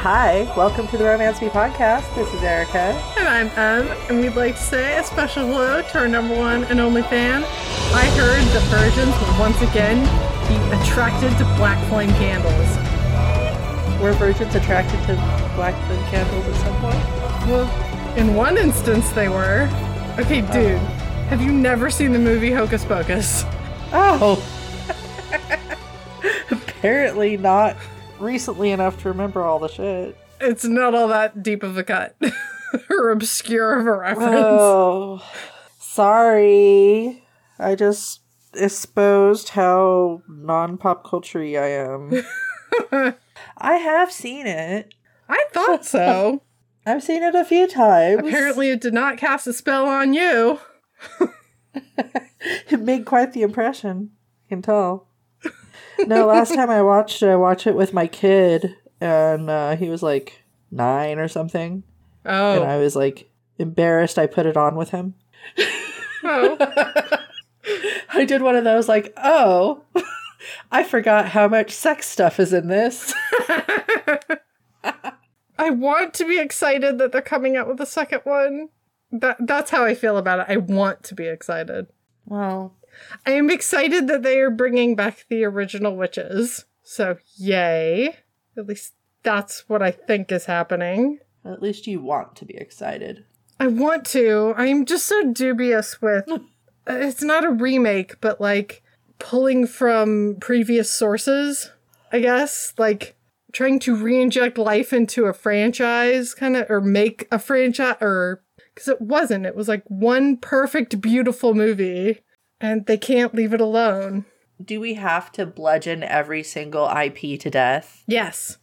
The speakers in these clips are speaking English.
Hi, welcome to the Romance Me podcast. This is Erica. And I'm Em, and we'd like to say a special hello to our number one and only fan. I heard the virgins will once again be attracted to black flame candles. Were virgins attracted to black flame candles at some point? Well, in one instance they were. Okay, oh. dude, have you never seen the movie Hocus Pocus? Oh! Apparently not recently enough to remember all the shit. It's not all that deep of a cut or obscure of a reference. Oh, sorry. I just exposed how non pop culture I am. I have seen it. I thought so. I've seen it a few times. Apparently, it did not cast a spell on you. it made quite the impression. I can tell. No, last time I watched it, I watched it with my kid, and uh, he was like nine or something. Oh. And I was like embarrassed I put it on with him. oh. I did one of those, like, oh, I forgot how much sex stuff is in this. I want to be excited that they're coming out with a second one. That that's how I feel about it. I want to be excited. Well, I am excited that they are bringing back the original witches. So, yay. At least that's what I think is happening. at least you want to be excited. I want to. I'm just so dubious with uh, it's not a remake, but like pulling from previous sources, I guess. Like trying to re-inject life into a franchise kind of or make a franchise or because it wasn't it was like one perfect beautiful movie and they can't leave it alone. Do we have to bludgeon every single IP to death? yes.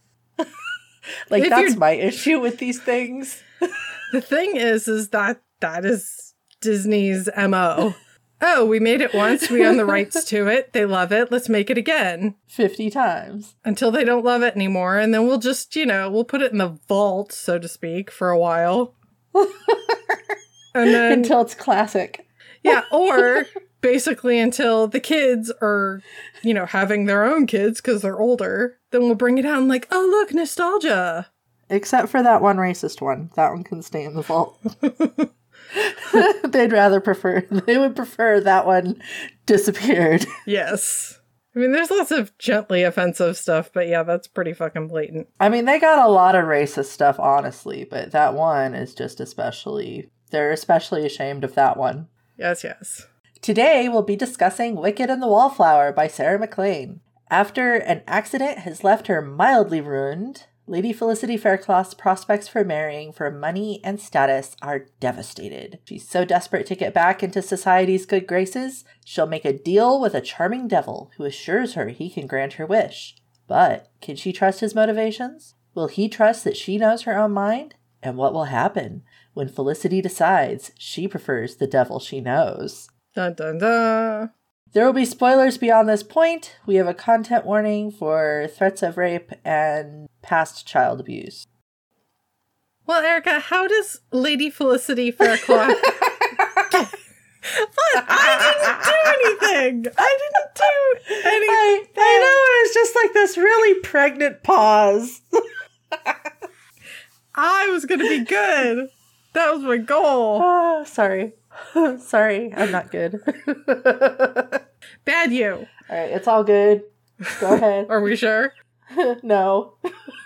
Like, If that's my issue with these things. the thing is is that that is disney's mo oh we made it once. We own the rights to it. They love it. Let's make it again. 50 times. until they don't love it anymore. And then we'll just you know we'll put it in the vault so to speak for a while. And then Until it's classic. yeah or basically until the kids are you know having their own kids because they're older then we'll bring it out and like oh look nostalgia Except for that one racist one. That one can stay in the vault. They'd rather prefer, they would prefer that one disappeared. yes i mean there's lots of gently offensive stuff but yeah that's pretty fucking blatant I mean, they got a lot of racist stuff, honestly, but that one is just especially, they're especially ashamed of that one. yes yes Today, we'll be discussing Wicked and the Wallflower by Sarah MacLean. After an accident has left her mildly ruined, Lady Felicity Faircloth's prospects for marrying for money and status are devastated. She's so desperate to get back into society's good graces, she'll make a deal with a charming devil who assures her he can grant her wish. But can she trust his motivations? Will he trust that she knows her own mind? And what will happen when Felicity decides she prefers the devil she knows? Dun dun dun There will be spoilers beyond this point. We have a content warning for threats of rape and past child abuse. well erica how does lady felicity faircloth But I didn't do anything. I didn't do anything. I, I know, it's just like this really pregnant pause. I was gonna be good. That was my goal. Ah, sorry. sorry, I'm not good. Bad you. All right, it's all good. Go ahead. Are we sure? no.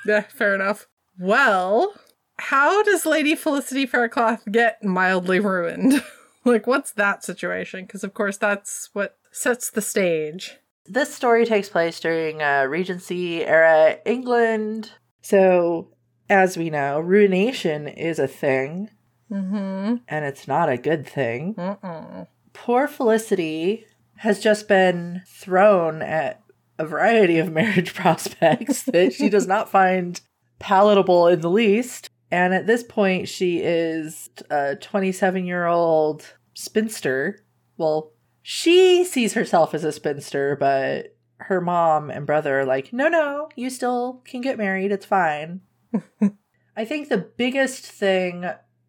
Yeah, fair enough. Well, how does Lady Felicity Faircloth get mildly ruined? like, what's that situation? Because, of course, that's what sets the stage. This story takes place during uh, Regency era England. So, as we know, ruination is a thing, Mm and it's not a good thing. Mm-mm. poor Felicity has just been thrown at a variety of marriage prospects that she does not find palatable in the least. And at this point, she is a 27 year old spinster. Well, she sees herself as a spinster, but her mom and brother are like, no, no, you still can get married. It's fine. I think the biggest thing,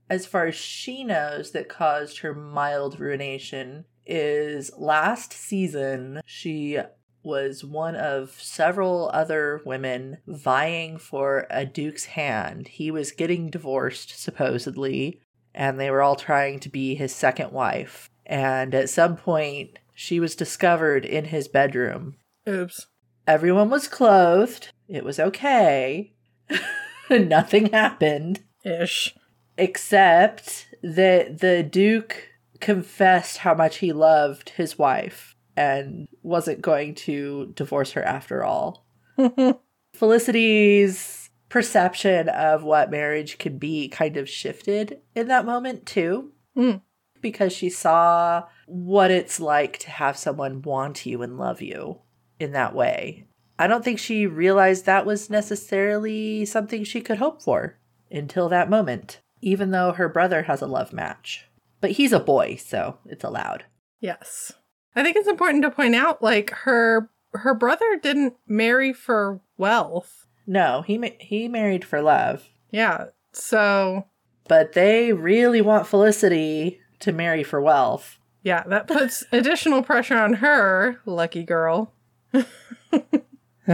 as far as she knows, that caused her mild ruination is last season she was one of several other women vying for a duke's hand. He was getting divorced, supposedly, and they were all trying to be his second wife. And at some point, she was discovered in his bedroom. Oops. Everyone was clothed. It was okay. Nothing happened Ish. Except that the duke confessed how much he loved his wife and wasn't going to divorce her after all. Felicity's perception of what marriage could be kind of shifted in that moment too. Mm. Because she saw what it's like to have someone want you and love you in that way. I don't think she realized that was necessarily something she could hope for until that moment, even though her brother has a love match. But he's a boy, so it's allowed. Yes. I think it's important to point out like her her brother didn't marry for wealth. No, he ma- he married for love, Yeah. So, but they really want Felicity to marry for wealth. yeah, that puts additional pressure on her, lucky girl.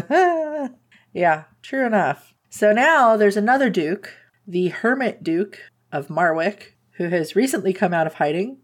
yeah, true enough. So now there's another Duke, the Hermit Duke of Marwick, who has recently come out of hiding,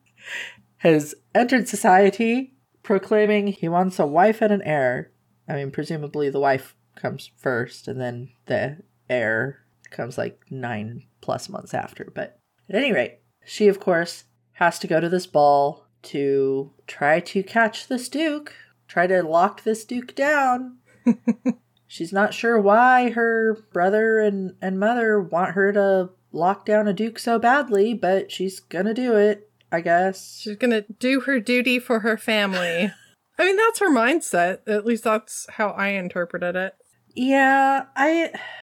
has entered society proclaiming he wants a wife and an heir. I mean, presumably the wife comes first and then the heir comes like nine plus months after. But at any rate, she, of course, has to go to this ball to try to catch this Duke, try to lock this Duke down. She's not sure why her brother and, and mother want her to lock down a Duke so badly, but she's gonna do it, I guess. She's to do her duty for her family. I mean, that's her mindset. At least that's how I interpreted it. Yeah, I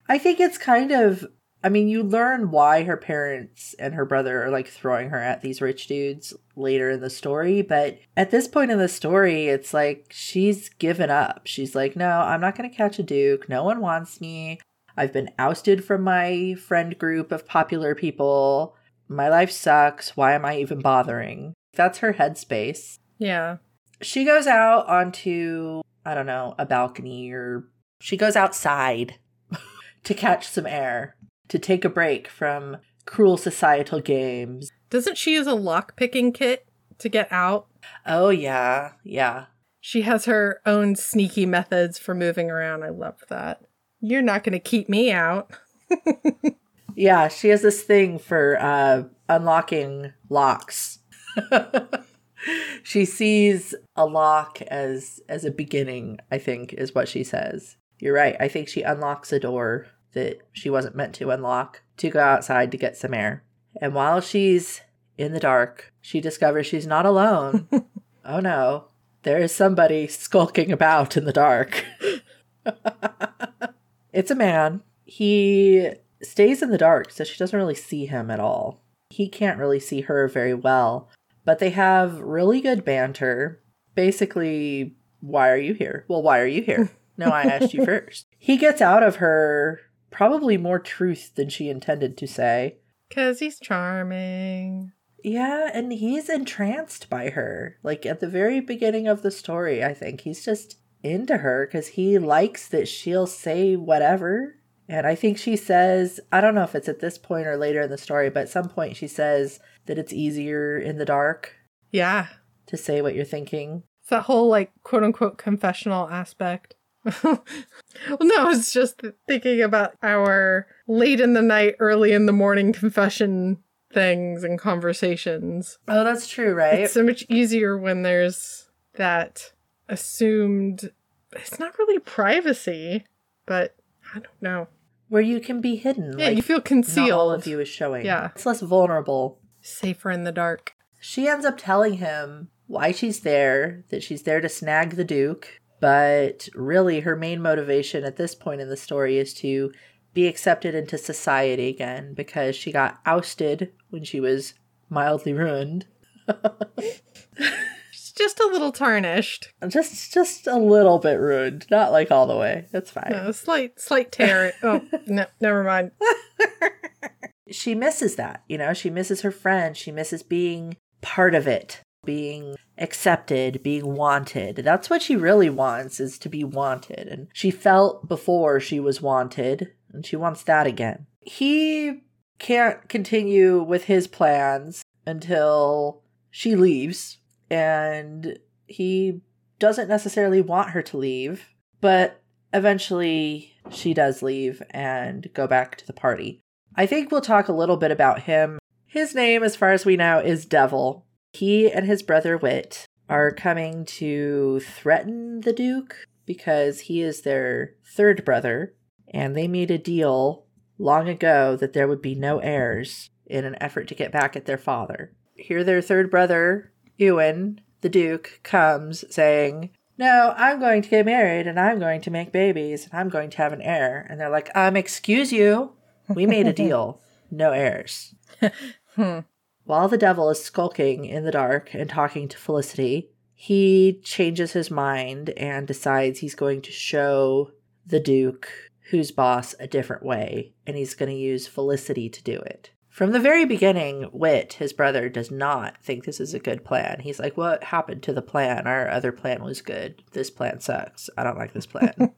I think it's kind of I mean, you learn why her parents and her brother are like throwing her at these rich dudes later in the story, but at this point in the story, it's like she's given up. She's like, "No, I'm not going to catch a duke. No one wants me. I've been ousted from my friend group of popular people. My life sucks. Why am I even bothering?" That's her headspace Yeah. she goes out onto i don't know a balcony or she goes outside to catch some air to take a break from cruel societal games Doesn't she use a lock picking kit to get out? oh yeah yeah She has her own sneaky methods for moving around. I love that. You're not going to keep me out. yeah she has this thing for uh unlocking locks she sees a lock as as a beginning i think is what she says you're right i think she unlocks a door that she wasn't meant to unlock to go outside to get some air and while she's in the dark she discovers she's not alone oh no there is somebody skulking about in the dark it's a man he stays in the dark so she doesn't really see him at all he can't really see her very well but they have really good banter. Basically, why are you here? Well, why are you here? No, I asked you first. He gets out of her probably more truth than she intended to say. Because he's charming. Yeah, and he's entranced by her. Like at the very beginning of the story, I think he's just into her because he likes that she'll say whatever. And I think she says, I don't know if it's at this point or later in the story, but at some point she says that it's easier in the dark Yeah. to say what you're thinking. It's that whole, like, quote unquote confessional aspect. well, no, it's just thinking about our late in the night, early in the morning confession things and conversations. Oh, that's true, right? It's so much easier when there's that assumed. It's not really privacy, but I don't know. Where you can be hidden. Yeah, like you feel concealed. all of you is showing. Yeah. It's less vulnerable. Safer in the dark. She ends up telling him why she's there, that she's there to snag the Duke, but really her main motivation at this point in the story is to be accepted into society again because she got ousted when she was mildly ruined. She's just a little tarnished. Just just a little bit ruined, not like all the way. That's fine. No, slight, slight tear. oh, no, never mind. she misses that, you know, she misses her friend, she misses being part of it. Being accepted, being wanted. That's what she really wants is to be wanted. And she felt before she was wanted, and she wants that again. He can't continue with his plans until she leaves, and he doesn't necessarily want her to leave, but eventually she does leave and go back to the party. I think we'll talk a little bit about him. His name, as far as we know, is Devil. He and his brother Whit are coming to threaten the Duke because he is their third brother, and they made a deal long ago that there would be no heirs in an effort to get back at their father. Here, their third brother, Ewan, the Duke, comes saying, No, I'm going to get married and I'm going to make babies and I'm going to have an heir. And they're like, Um, excuse you. We made a deal. No heirs. Hmm. While the devil is skulking in the dark and talking to Felicity, he changes his mind and decides he's going to show the Duke who's boss a different way, and he's going to use Felicity to do it. From the very beginning, Whit, his brother, does not think this is a good plan. He's like, What happened to the plan? Our other plan was good. This plan sucks. I don't like this plan.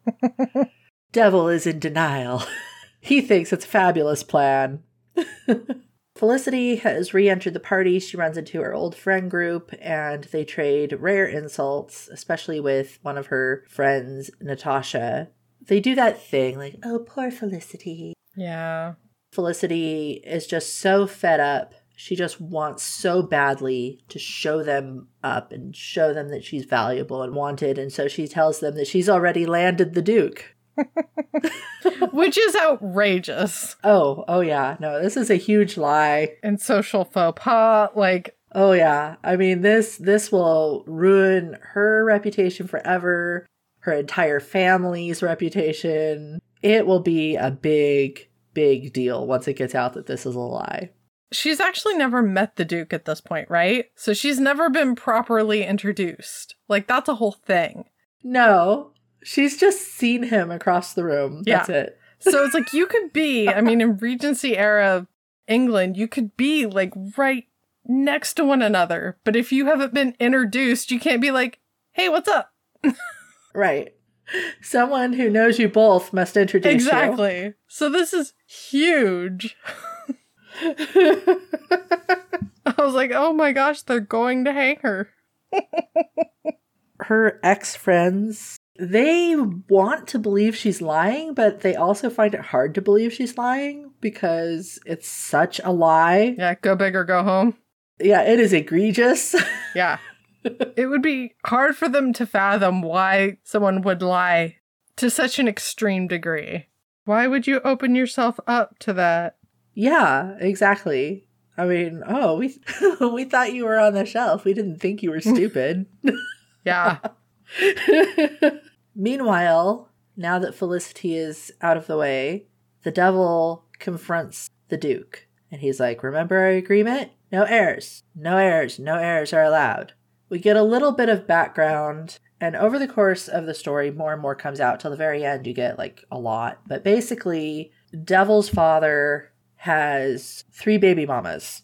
Devil is in denial. he thinks it's a fabulous plan. Felicity has re entered the party. She runs into her old friend group and they trade rare insults, especially with one of her friends, Natasha. They do that thing like, oh, poor Felicity. Yeah. Felicity is just so fed up. She just wants so badly to show them up and show them that she's valuable and wanted. And so she tells them that she's already landed the Duke. Which is outrageous Oh, oh yeah. No, this is a huge lie. and social faux pas. Like, Oh yeah. I mean this this will ruin her reputation forever, her entire family's reputation. It will be a big big deal once it gets out that this is a lie. she's actually never met the Duke at this point, right? So she's never been properly introduced. Like, that's a whole thing. No. She's just seen him across the room. That's it. So it's like you could be, I mean, in Regency era England, you could be like right next to one another. But if you haven't been introduced, you can't be like, hey, what's up? Right. Someone who knows you both must introduce you. exactly. So this is huge. I was like, oh my gosh, they're going to hang her. her ex friends they want to believe she's lying, but they also find it hard to believe she's lying because it's such a lie. Yeah, go big or go home. Yeah, it is egregious. Yeah. it would be hard for them to fathom why someone would lie to such an extreme degree. Why would you open yourself up to that? yeah, exactly. I mean, oh, we we thought you were on the shelf. We didn't think you were stupid. Yeah. Meanwhile, now that Felicity is out of the way, the devil confronts the Duke. And he's like, Remember our agreement? No heirs. No heirs. No heirs are allowed. We get a little bit of background, and over the course of the story, more and more comes out. Till the very end, you get like a lot. But basically, Devil's father has three baby mamas,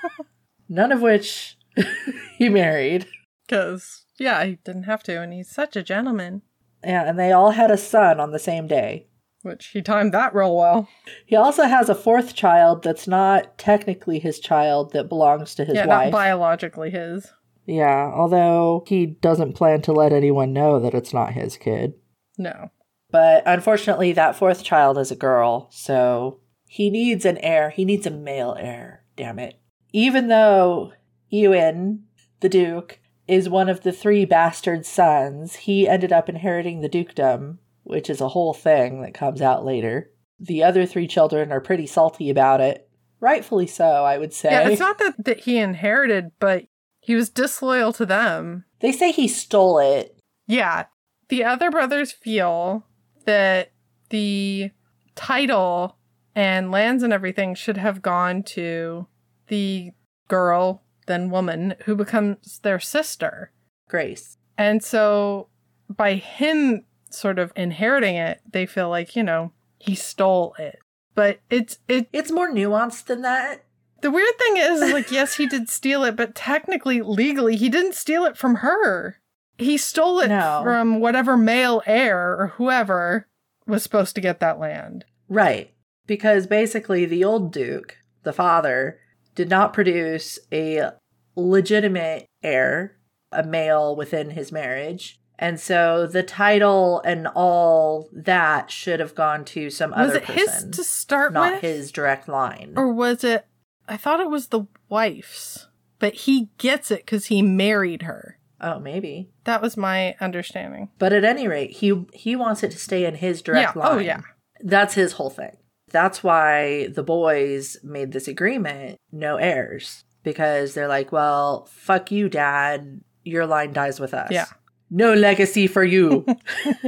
none of which he married. Because, yeah, he didn't have to, and he's such a gentleman. Yeah, and they all had a son on the same day. Which he timed that real well. He also has a fourth child that's not technically his child that belongs to his yeah, wife. not biologically his. yeah, although he doesn't plan to let anyone know that it's not his kid. No. But unfortunately, that fourth child is a girl, so he needs an heir. He needs a male heir, damn it. Even though Ewan, the Duke, is one of the three bastard sons, he ended up inheriting the dukedom, which is a whole thing that comes out later. The other three children are pretty salty about it. Rightfully so, I would say. Yeah, it's not that, that he inherited, but he was disloyal to them. they say he stole it. Yeah. The other brothers feel that the title and lands and everything should have gone to the girl, then woman, who becomes their sister. Grace. And so by him sort of inheriting it, they feel like, you know, he stole it. But it's it It's more nuanced than that. The weird thing is, is, like, yes, he did steal it, but technically, legally, he didn't steal it from her. He stole it No. from whatever male heir or whoever was supposed to get that land. Right. Because basically, the old Duke, the father, did not produce a legitimate heir, a male within his marriage. And so the title and all that should have gone to some was other it his person, to start not with? his direct line. Or was it? I thought it was the wife's, but he gets it because he married her. oh, maybe. That was my understanding. But at any rate, he he wants it to stay in his direct Yeah. Oh, line. Oh, yeah. That's his whole thing. That's why the boys made this agreement, no heirs, because they're like, well, fuck you, dad. Your line dies with us. Yeah. No legacy for you.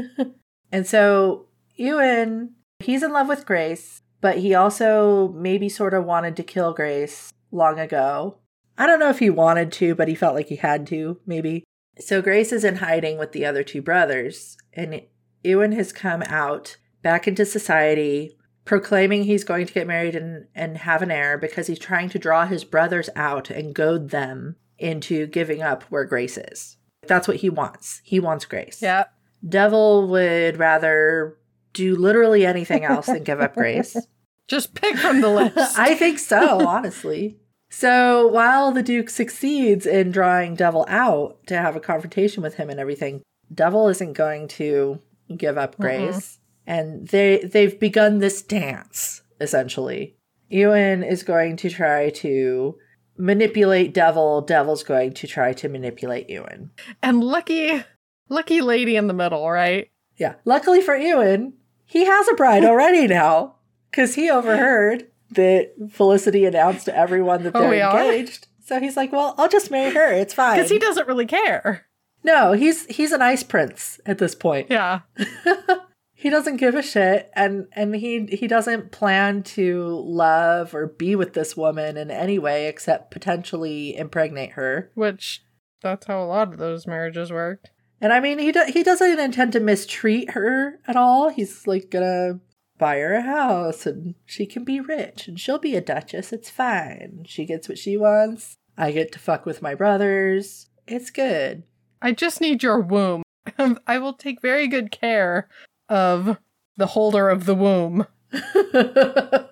and so Ewan, he's in love with Grace, but he also maybe sort of wanted to kill Grace long ago. I don't know if he wanted to, but he felt like he had to, maybe. So Grace is in hiding with the other two brothers, and Ewan has come out back into society, proclaiming he's going to get married and, and have an heir because he's trying to draw his brothers out and goad them into giving up where Grace is. That's what he wants. He wants Grace. Yeah. Devil would rather do literally anything else than give up Grace. Just pick from the list. I think so, honestly. So while the Duke succeeds in drawing Devil out to have a confrontation with him and everything, Devil isn't going to give up Grace. And they they've begun this dance, essentially. Ewan is going to try to manipulate Devil. Devil's going to try to manipulate Ewan. and lucky, lucky lady in the middle, right? Yeah. Luckily for Ewan, he has a bride already now because he overheard that Felicity announced to everyone that Oh, they're are? engaged. So he's like, "Well, I'll just marry her. It's fine." Because he doesn't really care. no, he's he's an ice prince at this point. Yeah. He doesn't give a shit, and and he he doesn't plan to love or be with this woman in any way except potentially impregnate her. Which, that's how a lot of those marriages worked. And I mean, he do- he doesn't intend to mistreat her at all. He's like gonna buy her a house, and she can be rich, and she'll be a duchess. It's fine. She gets what she wants. I get to fuck with my brothers. It's good. I just need your womb. I will take very good care of the holder of the womb.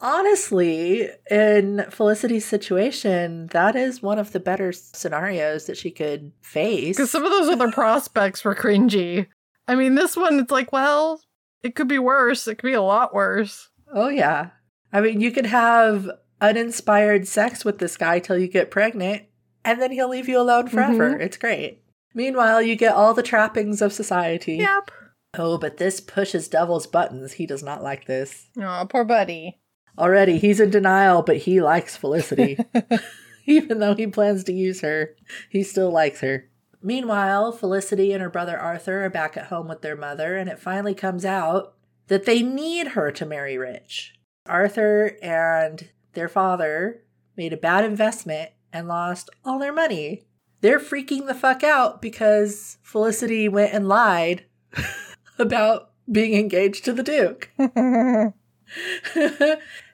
Honestly, in Felicity's situation, that is one of the better scenarios that she could face. Because some of those other prospects were cringy. I mean, this one, it's like, well, it could be worse. It could be a lot worse. Oh, yeah. I mean, you could have uninspired sex with this guy till you get pregnant, and then he'll leave you alone mm-hmm. forever. It's great. Meanwhile, you get all the trappings of society. Yep. Oh, but this pushes devil's buttons. He does not like this. Aw, poor buddy. Already, he's in denial, but he likes Felicity. Even though he plans to use her, he still likes her. Meanwhile, Felicity and her brother Arthur are back at home with their mother, and it finally comes out that they need her to marry Rich. Arthur and their father made a bad investment and lost all their money. They're freaking the fuck out because Felicity went and lied about being engaged to the Duke. and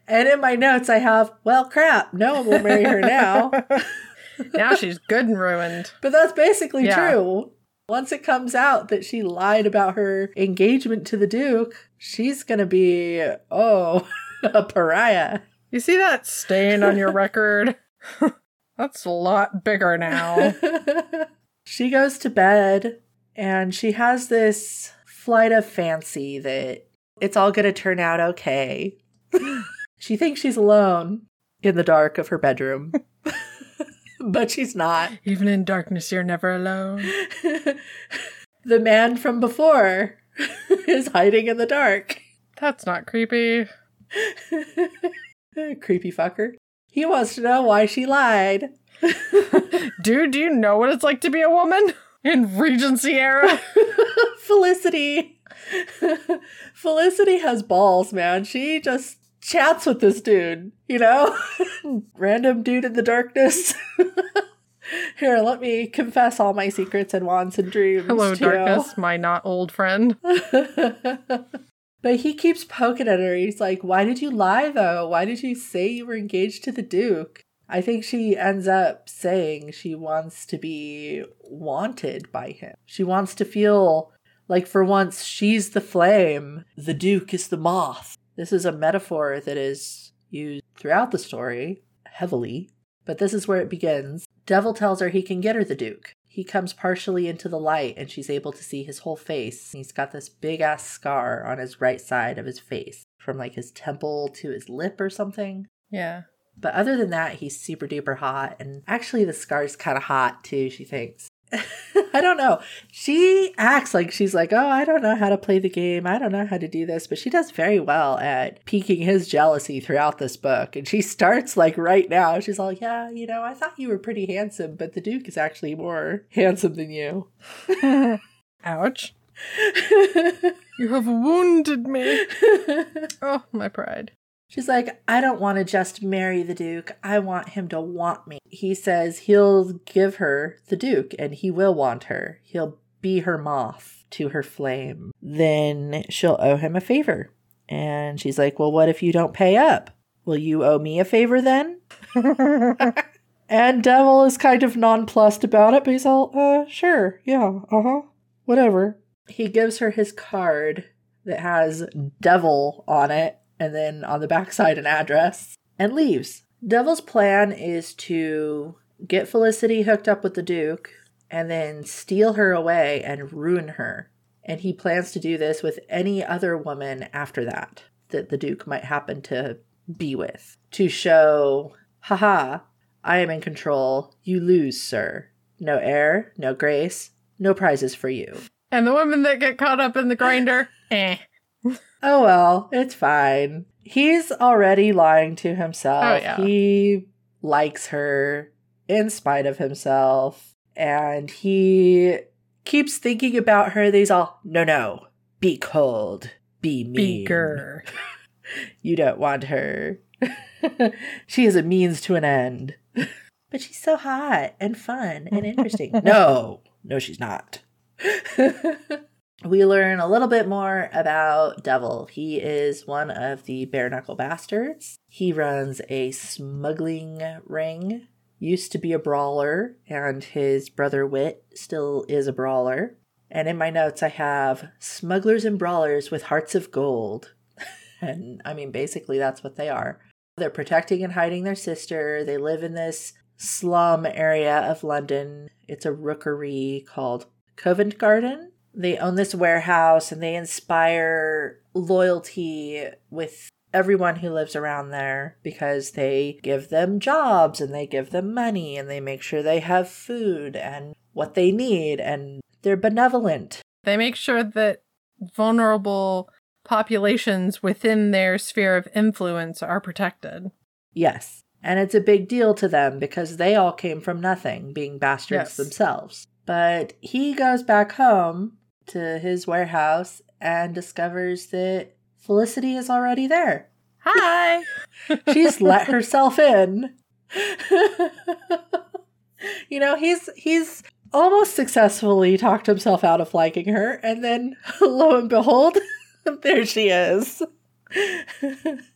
in my notes, I have, well, crap, no one will marry her now. now she's good and ruined. But that's basically Yeah. true. Once it comes out that she lied about her engagement to the Duke, she's going to be, oh, a pariah. You see that stain on your record? That's a lot bigger now. she goes to bed and she has this flight of fancy that it's all going to turn out okay. she thinks she's alone in the dark of her bedroom, but she's not. Even in darkness, you're never alone. the man from before is hiding in the dark. That's not creepy. Creepy fucker. He wants to know why she lied. Dude, do you know what it's like to be a woman in Regency era? Felicity. Felicity has balls, man. She just chats with this dude, you know? Random dude in the darkness. Here, let me confess all my secrets and wants and dreams. Hello, to you. darkness, my not old friend. But he keeps poking at her. He's like, Why did you lie though? Why did you say you were engaged to the Duke? I think she ends up saying she wants to be wanted by him. She wants to feel like for once she's the flame, the Duke is the moth. This is a metaphor that is used throughout the story heavily, but this is where it begins. Devil tells her he can get her the Duke. He comes partially into the light and she's able to see his whole face. He's got this big ass scar on his right side of his face, from like his temple to his lip or something. Yeah. But other than that, he's super duper hot. And actually, the scar's kind of hot too, she thinks. I don't know. She acts like she's like, oh, I don't know how to play the game. I don't know how to do this. But she does very well at piquing his jealousy throughout this book. And she starts like right now. She's all, yeah, you know, I thought you were pretty handsome, but the Duke is actually more handsome than you. Ouch. you have wounded me. Oh, my pride. She's like, I don't want to just marry the Duke. I want him to want me. He says he'll give her the Duke and he will want her. He'll be her moth to her flame. Then she'll owe him a favor. And she's like, Well, what if you don't pay up? Will you owe me a favor then? and Devil is kind of nonplussed about it, but he's all, uh, sure, yeah, uh huh, whatever. He gives her his card that has Devil on it and then on the backside an address, and leaves. Devil's plan is to get Felicity hooked up with the Duke and then steal her away and ruin her. And he plans to do this with any other woman after that that the Duke might happen to be with to show, haha, I am in control. You lose, sir. No heir, no grace, no prizes for you. And the women that get caught up in the grinder, eh. Oh well, it's fine. He's already lying to himself. Oh, yeah. He likes her in spite of himself. And he keeps thinking about her. These all, no, no, be cold, be mean. Beaker. You don't want her. she is a means to an end. but she's so hot and fun and interesting. no, no, she's not. We learn a little bit more about Devil. He is one of the bare knuckle bastards. He runs a smuggling ring, used to be a brawler, and his brother Whit still is a brawler. And in my notes, I have smugglers and brawlers with hearts of gold. and I mean, basically, that's what they are. They're protecting and hiding their sister. They live in this slum area of London. It's a rookery called Covent Garden they own this warehouse and they inspire loyalty with everyone who lives around there because they give them jobs and they give them money and they make sure they have food and what they need and they're benevolent. They make sure that vulnerable populations within their sphere of influence are protected. Yes. And it's a big deal to them because they all came from nothing, being bastards Yes. themselves. But he goes back home to his warehouse and discovers that Felicity is already there. Hi. She's let herself in. you know, he's he's almost successfully talked himself out of liking her, and then lo and behold, there she is.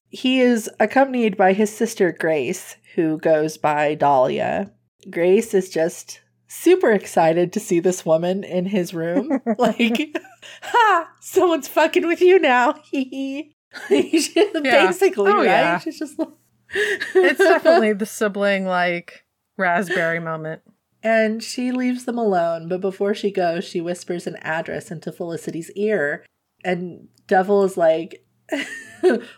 he is accompanied by his sister Grace, who goes by Dahlia. Grace is just super excited to see this woman in his room. like, ha, someone's fucking with you now. Hehe. Basically, Oh, right? yeah. She's just like it's definitely the sibling like raspberry moment. And she leaves them alone, but before she goes, she whispers an address into Felicity's ear. And Devil is like,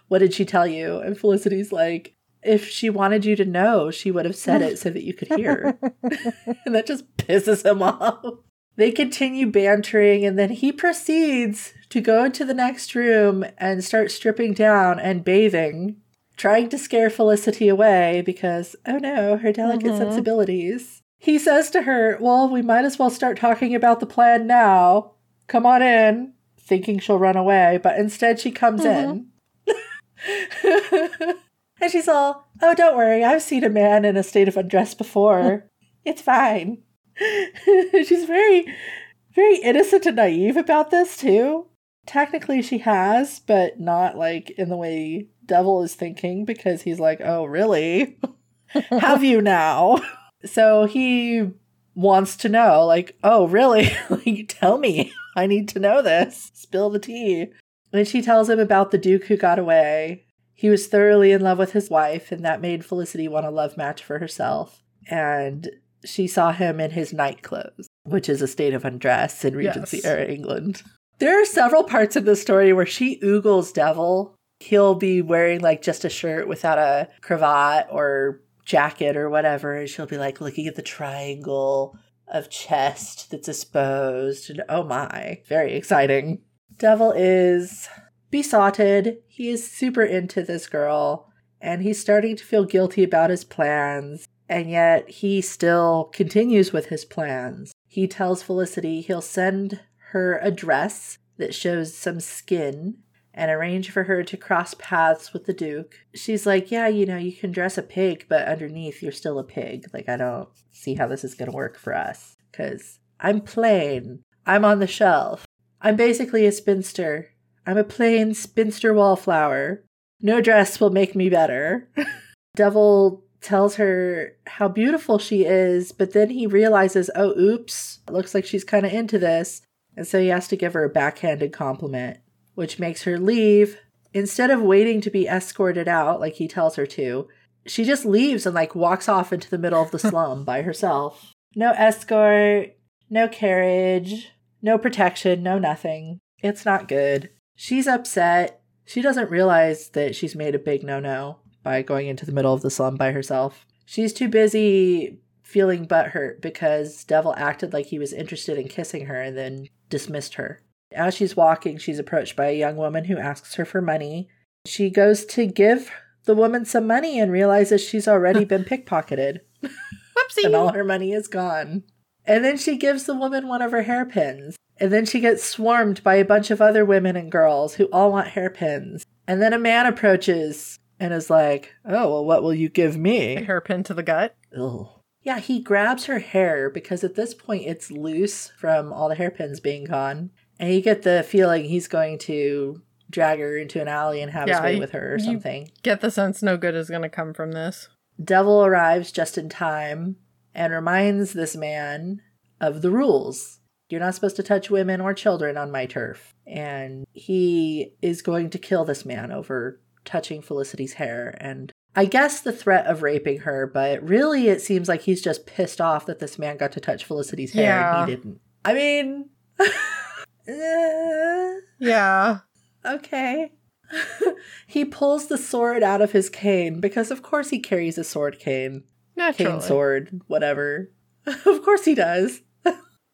What did she tell you? And Felicity's like, If she wanted you to know, she would have said it so that you could hear. and that just pisses him off. They continue bantering, and then he proceeds to go into the next room and start stripping down and bathing, trying to scare Felicity away because, oh no, her delicate Mhm. sensibilities. He says to her, Well, we might as well start talking about the plan now. Come on in, thinking she'll run away, but instead she comes in. and she's all, Oh, don't worry, I've seen a man in a state of undress before. it's fine. she's very, very innocent and naive about this, too. technically she has, but not like in the way Devil is thinking because he's like, oh, really? Have you now? so he wants to know, like, oh, really? like, tell me. I need to know this. Spill the tea. And she tells him about the Duke who got away. He was thoroughly in love with his wife, and that made Felicity want a love match for herself. And she saw him in his night clothes, which is a state of undress in Regency Yes. era England. There are several parts of the story where she oogles Devil. He'll be wearing like just a shirt without a cravat or jacket or whatever, and she'll be like looking at the triangle of chest that's exposed. And oh my, very exciting. Devil is besotted. He is super into this girl, and he's starting to feel guilty about his plans, and yet he still continues with his plans. He tells Felicity he'll send her a dress that shows some skin and arrange for her to cross paths with the Duke. She's like, Yeah, you know, you can dress a pig, but underneath you're still a pig. Like, I don't see how this is going to work for us. Because I'm plain. I'm on the shelf. I'm basically a spinster. I'm a plain spinster wallflower. No dress will make me better. Devil tells her how beautiful she is, but then he realizes, oh, oops, it looks like she's kind of into this. And so he has to give her a backhanded compliment, which makes her leave. Instead of waiting to be escorted out like he tells her to, she just leaves and like walks off into the middle of the slum by herself. No escort, no carriage, no protection, no nothing. It's not good. She's upset. She doesn't realize that she's made a big no no by going into the middle of the slum by herself. She's too busy feeling butthurt because Devil acted like he was interested in kissing her and then dismissed her. As she's walking, she's approached by a young woman who asks her for money. She goes to give the woman some money and realizes she's already been pickpocketed Whoopsie. and all her money is gone. And then she gives the woman one of her hairpins. And then she gets swarmed by a bunch of other women and girls who all want hairpins. And then a man approaches and is like, Oh, well, what will you give me? A hairpin to the gut. Ugh. Yeah, he grabs her hair because at this point it's loose from all the hairpins being gone. And you get the feeling he's going to drag her into an alley and have his way with her or something. Get the sense no good is going to come from this. Devil arrives just in time and reminds this man of the rules. You're not supposed to touch women or children on my turf. And he is going to kill this man over touching Felicity's hair and I guess the threat of raping her, but really it seems like he's just pissed off that this man got to touch Felicity's hair Yeah. and he didn't. I mean, eh, Yeah. okay. he pulls the sword out of his cane because, of course, he carries a sword cane Naturally. cane sword, whatever. of course he does.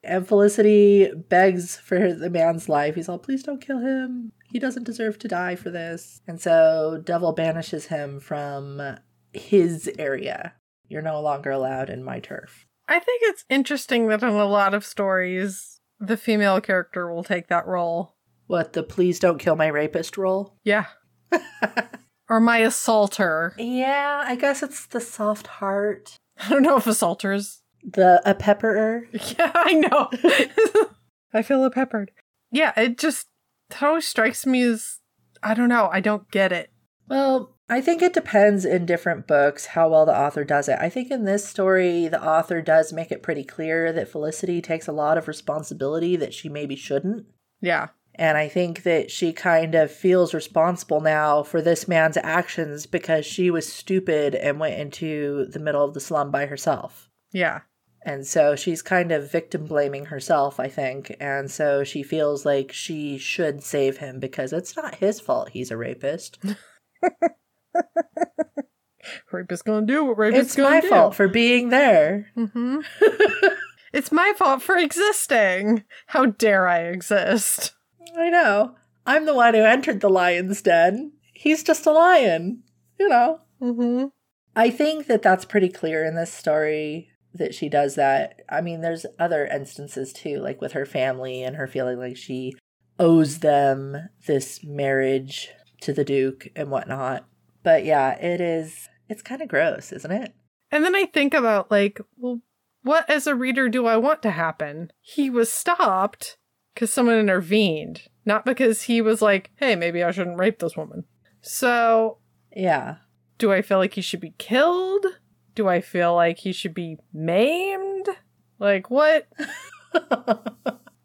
And Felicity begs for the man's life. He's all, please don't kill him. He doesn't deserve to die for this. And so Devil banishes him from his area. You're no longer allowed in my turf. I think it's interesting that in a lot of stories, the female character will take that role. What, the please don't kill my rapist role? Yeah. or my assaulter. Yeah, I guess it's the soft heart. I don't know if assaulters. The a pepperer. Yeah, I know. I feel a peppered. Yeah, it just that always strikes me as I don't know. I don't get it. Well, I think it depends in different books how well the author does it. I think in this story, the author does make it pretty clear that Felicity takes a lot of responsibility that she maybe shouldn't. Yeah. And I think that she kind of feels responsible now for this man's actions because she was stupid and went into the middle of the slum by herself. Yeah. And so she's kind of victim blaming herself, I think. And so she feels like she should save him because it's not his fault he's a rapist. Rapist gonna do what rapist It's gonna do. It's my fault for being there. hmm it's my fault for existing. How dare I exist? I know. I'm the one who entered the lion's den. He's just a lion. You know. Mm-hmm. I think that that's pretty clear in this story that she does that. I mean, there's other instances too, like with her family and her feeling like she owes them this marriage to the Duke and whatnot. But yeah, it is, it's kind of gross, isn't it? And then I think about like, well, what as a reader do I want to happen? He was stopped because someone intervened, not because he was like, hey, maybe I shouldn't rape this woman. So, Yeah. do I feel like he should be killed? Do I feel like he should be maimed? Like, what?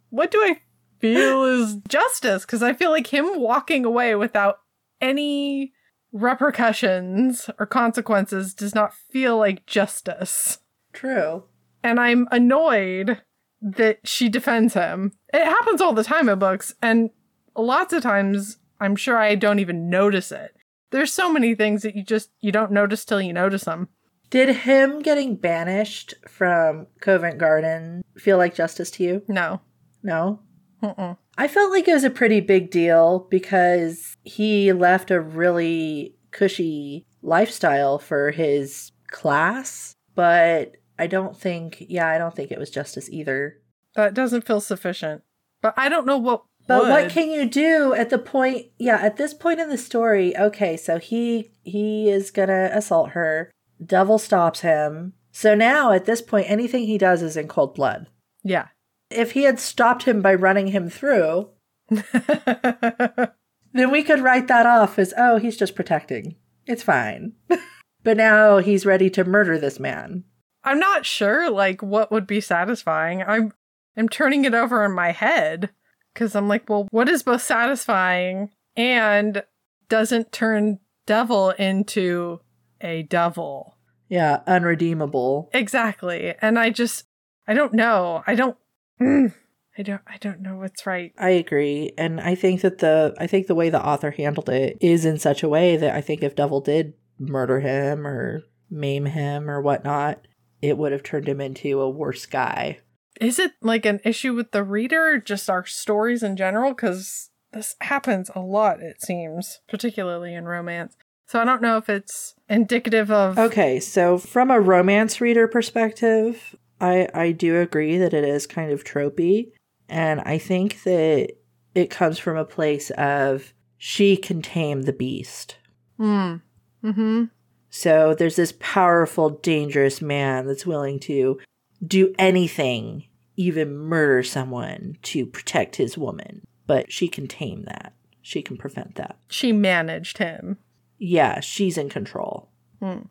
what do I feel is justice? Because I feel like him walking away without any repercussions or consequences does not feel like justice. True. And I'm annoyed that she defends him. It happens all the time in books, and lots of times I'm sure I don't even notice it. There's so many things that you just you don't notice till you notice them. Did him getting banished from Covent Garden feel like justice to you? No. No. Mm-mm. I felt like it was a pretty big deal because he left a really cushy lifestyle for his class, but I don't think, yeah, I don't think it was justice either. That doesn't feel sufficient. But I don't know what But would. what can you do at the point? Yeah, at this point in the story, okay, so he he is gonna assault her. Devil stops him. So now at this point, anything he does is in cold blood. Yeah. If he had stopped him by running him through, then we could write that off as oh, he's just protecting. It's fine. but now he's ready to murder this man. I'm not sure like what would be satisfying. I'm I'm turning it over in my head cuz I'm like, well, what is both satisfying and doesn't turn devil into a devil? Yeah, unredeemable. Exactly. And I just I don't know. I don't mm, I don't I don't know what's right. I agree, and I think that the I think the way the author handled it is in such a way that I think if Devil did murder him or maim him or whatnot, it would have turned him into a worse guy. Is it like an issue with the reader, or just our stories in general? Because this happens a lot, it seems, particularly in romance. So I don't know if it's indicative of. Okay, so from a romance reader perspective, I I do agree that it is kind of tropey, and I think that it comes from a place of she can tame the beast. Hmm. Mm-hmm. So there's this powerful, dangerous man that's willing to do anything, even murder someone to protect his woman. But she can tame that. She can prevent that. She managed him. Yeah, she's in control. Hmm.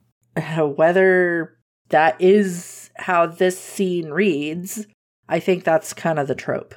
Whether that is how this scene reads, I think that's kind of the trope.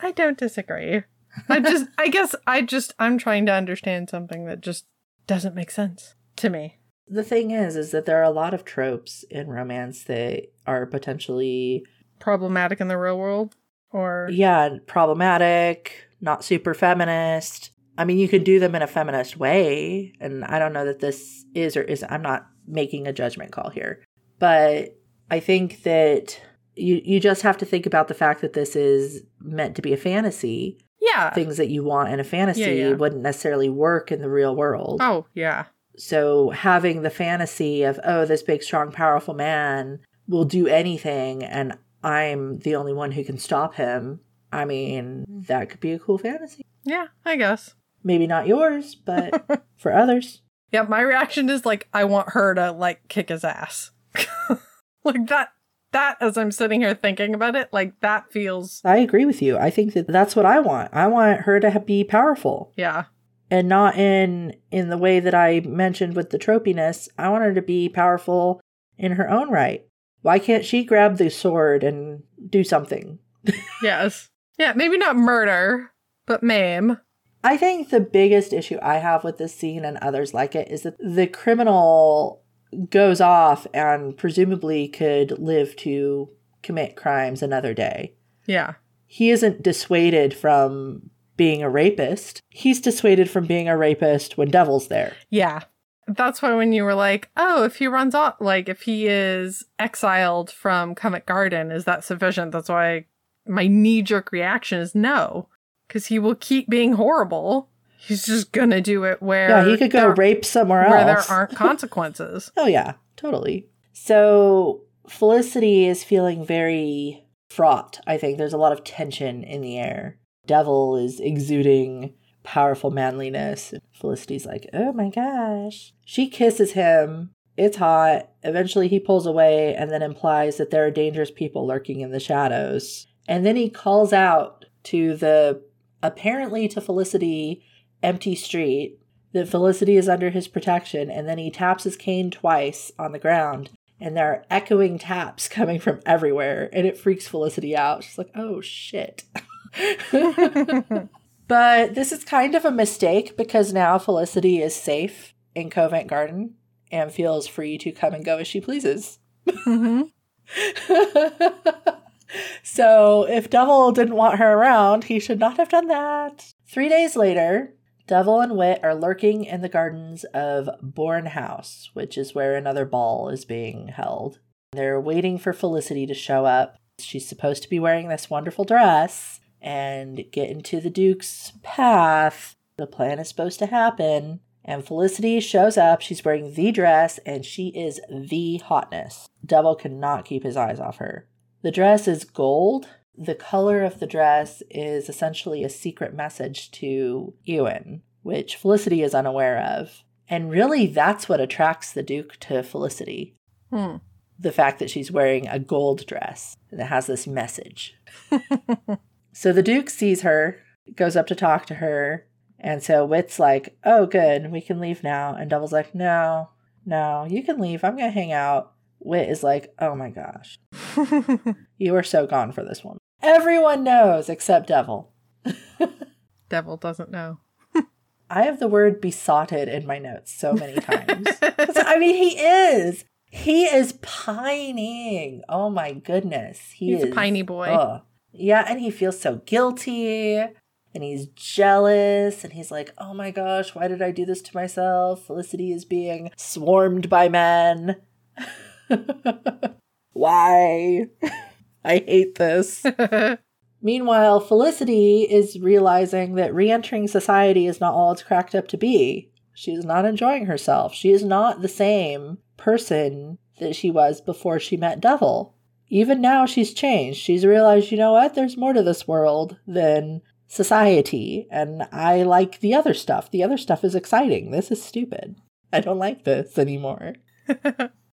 I don't disagree. I just, I guess, I just, I'm trying to understand something that just doesn't make sense to me. The thing is, is that there are a lot of tropes in romance that are potentially Problematic in the real world, or yeah, problematic, not super feminist. I mean, you can do them in a feminist way, and I don't know that this is or is. I'm not making a judgment call here, but I think that you you just have to think about the fact that this is meant to be a fantasy. yeah. Things that you want in a fantasy Yeah, yeah. wouldn't necessarily work in the real world. Oh yeah. So having the fantasy of oh, this big, strong, powerful man will do anything, and I'm the only one who can stop him. I mean, mm-hmm. that could be a cool fantasy. Yeah, I guess. Maybe not yours, but for others. Yeah, my reaction is like I want her to like kick his ass. like that that as I'm sitting here thinking about it, like that feels I agree with you. I think that that's what I want. I want her to be powerful yeah. and not in in the way that I mentioned with the tropiness. I want her to be powerful in her own right. Why can't she grab the sword and do something? Yes. Yeah, maybe not murder, but maim. I think the biggest issue I have with this scene and others like it is that the criminal goes off and presumably could live to commit crimes another day. Yeah. He isn't dissuaded from being a rapist. He's dissuaded from being a rapist when Devil's there. Yeah. That's why when you were like, oh, if he runs off, like if he is exiled from Covent Garden, is that sufficient? That's why my knee jerk reaction is no, because he will keep being horrible. He's just gonna do it where yeah, he could go rape somewhere where there aren't consequences. Oh, yeah, totally. So Felicity is feeling very fraught. I think there's a lot of tension in the air. Devil is exuding powerful manliness. Felicity's like, oh my gosh. She kisses him. It's hot. Eventually, he pulls away and then implies that there are dangerous people lurking in the shadows. And then he calls out to the apparently to Felicity empty street that Felicity is under his protection, and then he taps his cane twice on the ground, and there are echoing taps coming from everywhere, and it freaks Felicity out. She's like, oh shit. but this is kind of a mistake because now Felicity is safe in Covent Garden and feels free to come and go as she pleases. Mm-hmm. so if Devil didn't want her around, he should not have done that. Three days later, Devil and Whit are lurking in the gardens of Bourne House, which is where another ball is being held. They're waiting for Felicity to show up. She's supposed to be wearing this wonderful dress and get into the Duke's path. The plan is supposed to happen. And Felicity shows up. She's wearing the dress and she is the hotness. Devil cannot keep his eyes off her. The dress is gold. The color of the dress is essentially a secret message to Ewan, which Felicity is unaware of. And really, that's what attracts the Duke to Felicity Hmm. the fact that she's wearing a gold dress that has this message. so the Duke sees her, goes up to talk to her, and so Whit's like, Oh, good, we can leave now. And Devil's like, No, no, you can leave. I'm going to hang out. Whit is like, Oh my gosh, you are so gone for this one. Everyone knows except Devil. Devil doesn't know. I have the word besotted in my notes so many times. I mean, he is. He is pining. Oh my goodness. He He's a is piney boy. Ugh. Yeah, and he feels so guilty and he's jealous and he's like, oh my gosh, why did I do this to myself? Felicity is being swarmed by men. why? I hate this. Meanwhile, Felicity is realizing that re entering society is not all it's cracked up to be. She's not enjoying herself. She is not the same person that she was before she met Devil. Even now, she's changed. She's realized, you know what? There's more to this world than society, and I like the other stuff. The other stuff is exciting. This is stupid. I don't like this anymore.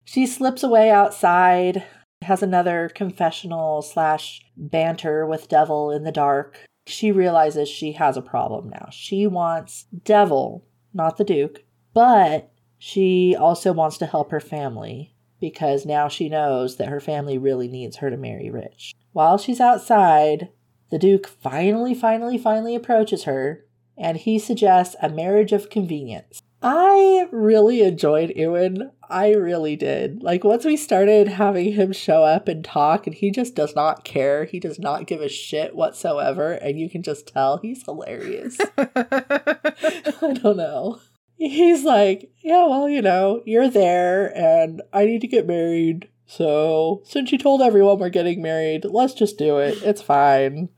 She slips away outside, has another confessional slash banter with Devil in the dark. She realizes she has a problem now. She wants Devil, not the Duke, but she also wants to help her family because now she knows that her family really needs her to marry Rich. While she's outside, the Duke finally, finally, finally approaches her and he suggests a marriage of convenience. I really enjoyed Ewan. I really did. Like, once we started having him show up and talk, and he just does not care, he does not give a shit whatsoever, and you can just tell he's hilarious. I don't know. He's like, yeah, well, you know, you're there, and I need to get married. So, since you told everyone we're getting married, let's just do it. It's fine.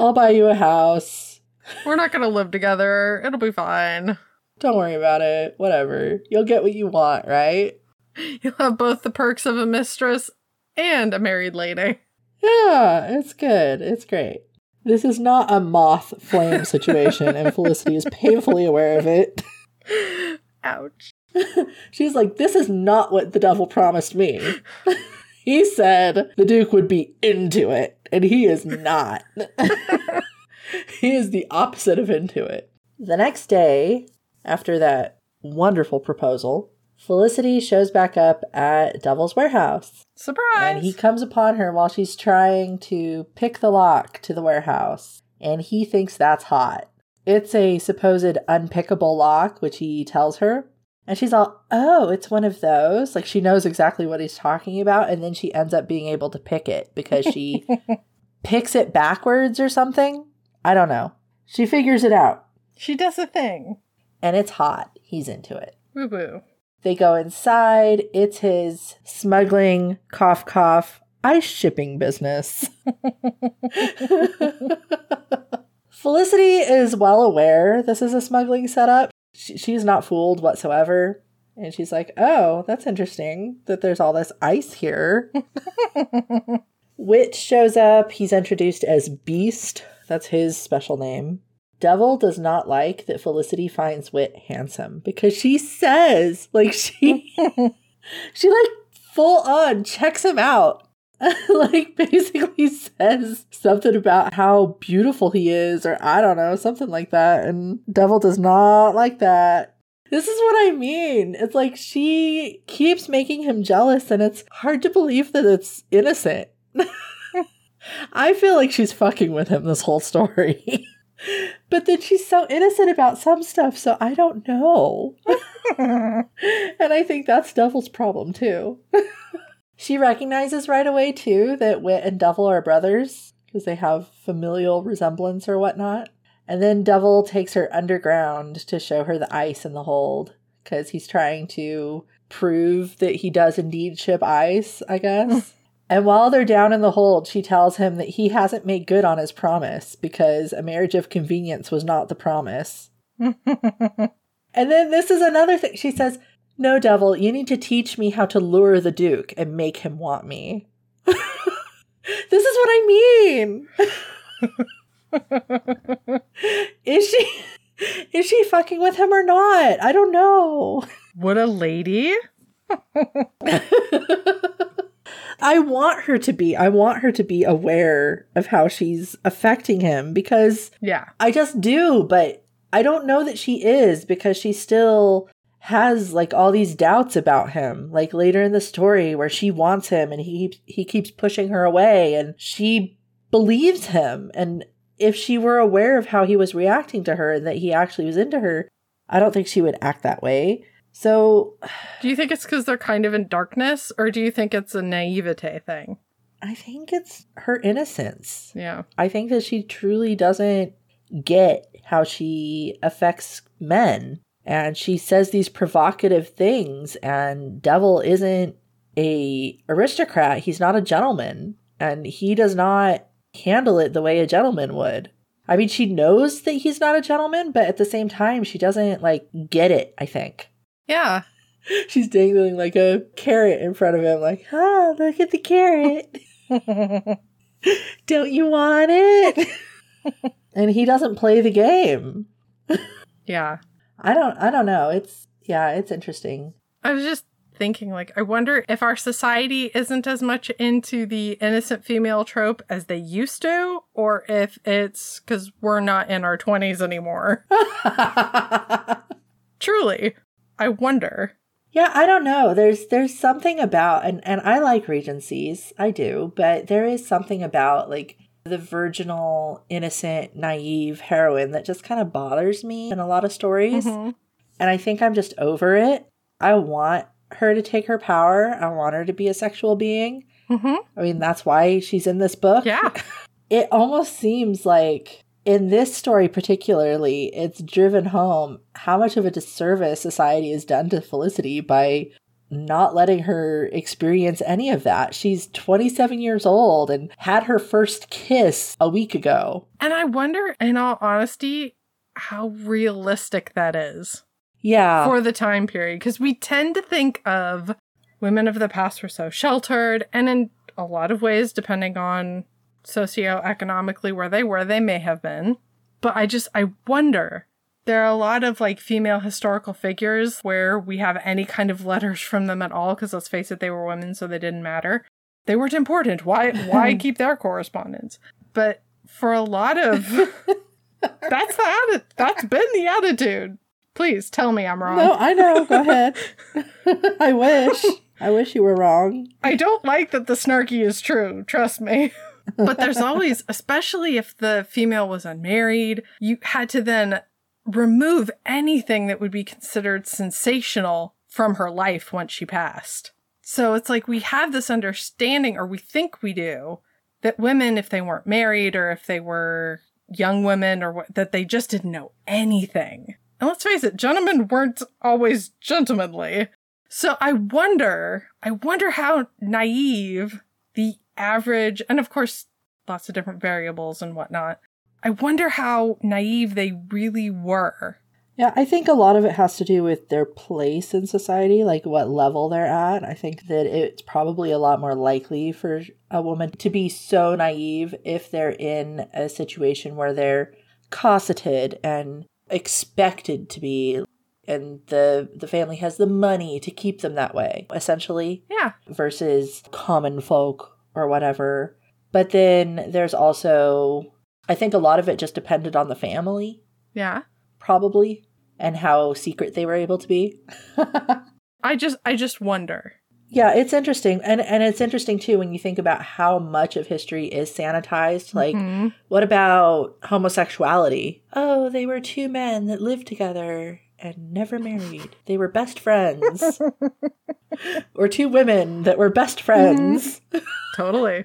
I'll buy you a house. We're not gonna live together. It'll be fine. Don't worry about it. Whatever. You'll get what you want, right? You'll have both the perks of a mistress and a married lady. Yeah, it's good. It's great. This is not a moth flame situation, and Felicity is painfully aware of it. Ouch. She's like, This is not what the devil promised me. he said the Duke would be into it, and he is not. he is the opposite of into it. The next day, after that wonderful proposal, Felicity shows back up at Devil's Warehouse. Surprise! And he comes upon her while she's trying to pick the lock to the warehouse. And he thinks that's hot. It's a supposed unpickable lock, which he tells her. And she's all, oh, it's one of those. Like she knows exactly what he's talking about. And then she ends up being able to pick it because she picks it backwards or something. I don't know. She figures it out. she does a thing. And it's hot. He's into it. Woo woo. They go inside. It's his smuggling, cough, cough, ice shipping business. Felicity is well aware this is a smuggling setup. She, she's not fooled whatsoever. And she's like, oh, that's interesting that there's all this ice here. Whit shows up. He's introduced as Beast. That's his special name. Devil does not like that Felicity finds Whit handsome because she says, like, she, she like full on checks him out. like basically says something about how beautiful he is, or I don't know, something like that. And Devil does not like that. This is what I mean. It's like she keeps making him jealous, and it's hard to believe that it's innocent. I feel like she's fucking with him this whole story. But then she's so innocent about some stuff, so I don't know. and I think that's Devil's problem too. she recognizes right away too that Whit and Devil are brothers because they have familial resemblance or whatnot. And then Devil takes her underground to show her the ice in the hold because he's trying to prove that he does indeed ship ice, I guess. And while they're down in the hold, she tells him that he hasn't made good on his promise because a marriage of convenience was not the promise. and then this is another thing. She says, No, Devil, you need to teach me how to lure the Duke and make him want me. this is what I mean. is she is she fucking with him or not? I don't know. What a lady. I want her to be. I want her to be aware of how she's affecting him because Yeah. I just do, but I don't know that she is because she still has like all these doubts about him. Like later in the story where she wants him and he he keeps pushing her away and she believes him and if she were aware of how he was reacting to her and that he actually was into her, I don't think she would act that way. So Do you think it's because they're kind of in darkness, or do you think it's a naivete thing? I think it's her innocence. Yeah. I think that she truly doesn't get how she affects men. And she says these provocative things, and Devil isn't a aristocrat. He's not a gentleman, and he does not handle it the way a gentleman would. I mean, she knows that he's not a gentleman, but at the same time, she doesn't like get it, I think. Yeah. She's dangling like a carrot in front of him, like, ah, look at the carrot. Don't you want it? and he doesn't play the game. yeah. I don't I don't know. It's yeah, it's interesting. I was just thinking, like, I wonder if our society isn't as much into the innocent female trope as they used to, or if it's because we're not in our 20s anymore. Truly. I wonder. Yeah, I don't know. There's there's something about and and I like regencies. I do, but there is something about like the virginal, innocent, naive heroine that just kind of bothers me in a lot of stories. Mhm. And I think I'm just over it. I want her to take her power. I want her to be a sexual being. Mhm. I mean, that's why she's in this book. Yeah. It almost seems like in this story particularly, it's driven home how much of a disservice society has done to Felicity by not letting her experience any of that. She's 27 years old and had her first kiss a week ago. And I wonder, in all honesty, how realistic that is Yeah. for the time period. Because we tend to think of women of the past were so sheltered, and in a lot of ways, depending on socioeconomically where they were, they may have been. But I just, I wonder. There are a lot of like female historical figures where we have any kind of letters from them at all, because let's face it, they were women, so they didn't matter. They weren't important. Why why keep their correspondence? But for a lot of that's the atti- that's been the attitude. Please tell me I'm wrong. no, I know. Go ahead. I wish. I wish you were wrong. I don't like that the snarky is true, trust me. But there's always, especially if the female was unmarried, you had to then remove anything that would be considered sensational from her life once she passed. So it's like we have this understanding, or we think we do, that women, if they weren't married or if they were young women or what, that they just didn't know anything. And let's face it, gentlemen weren't always gentlemanly. So I wonder, I wonder how naive average, and of course, lots of different variables and whatnot. I wonder how naive they really were. Yeah, I think a lot of it has to do with their place in society, like what level they're at. I think that it's probably a lot more likely for a woman to be so naive if they're in a situation where they're cosseted and expected to be and the the family has the money to keep them that way essentially Yeah. versus common folk or whatever. But then there's also, I think a lot of it just depended on the family, Yeah. probably, and how secret they were able to be. I just I just wonder. Yeah, it's interesting. And and it's interesting too when you think about how much of history is sanitized. Like Mhm. what about homosexuality? Oh, they were two men that lived together and never married. They were best friends. or two women that were best friends. Totally.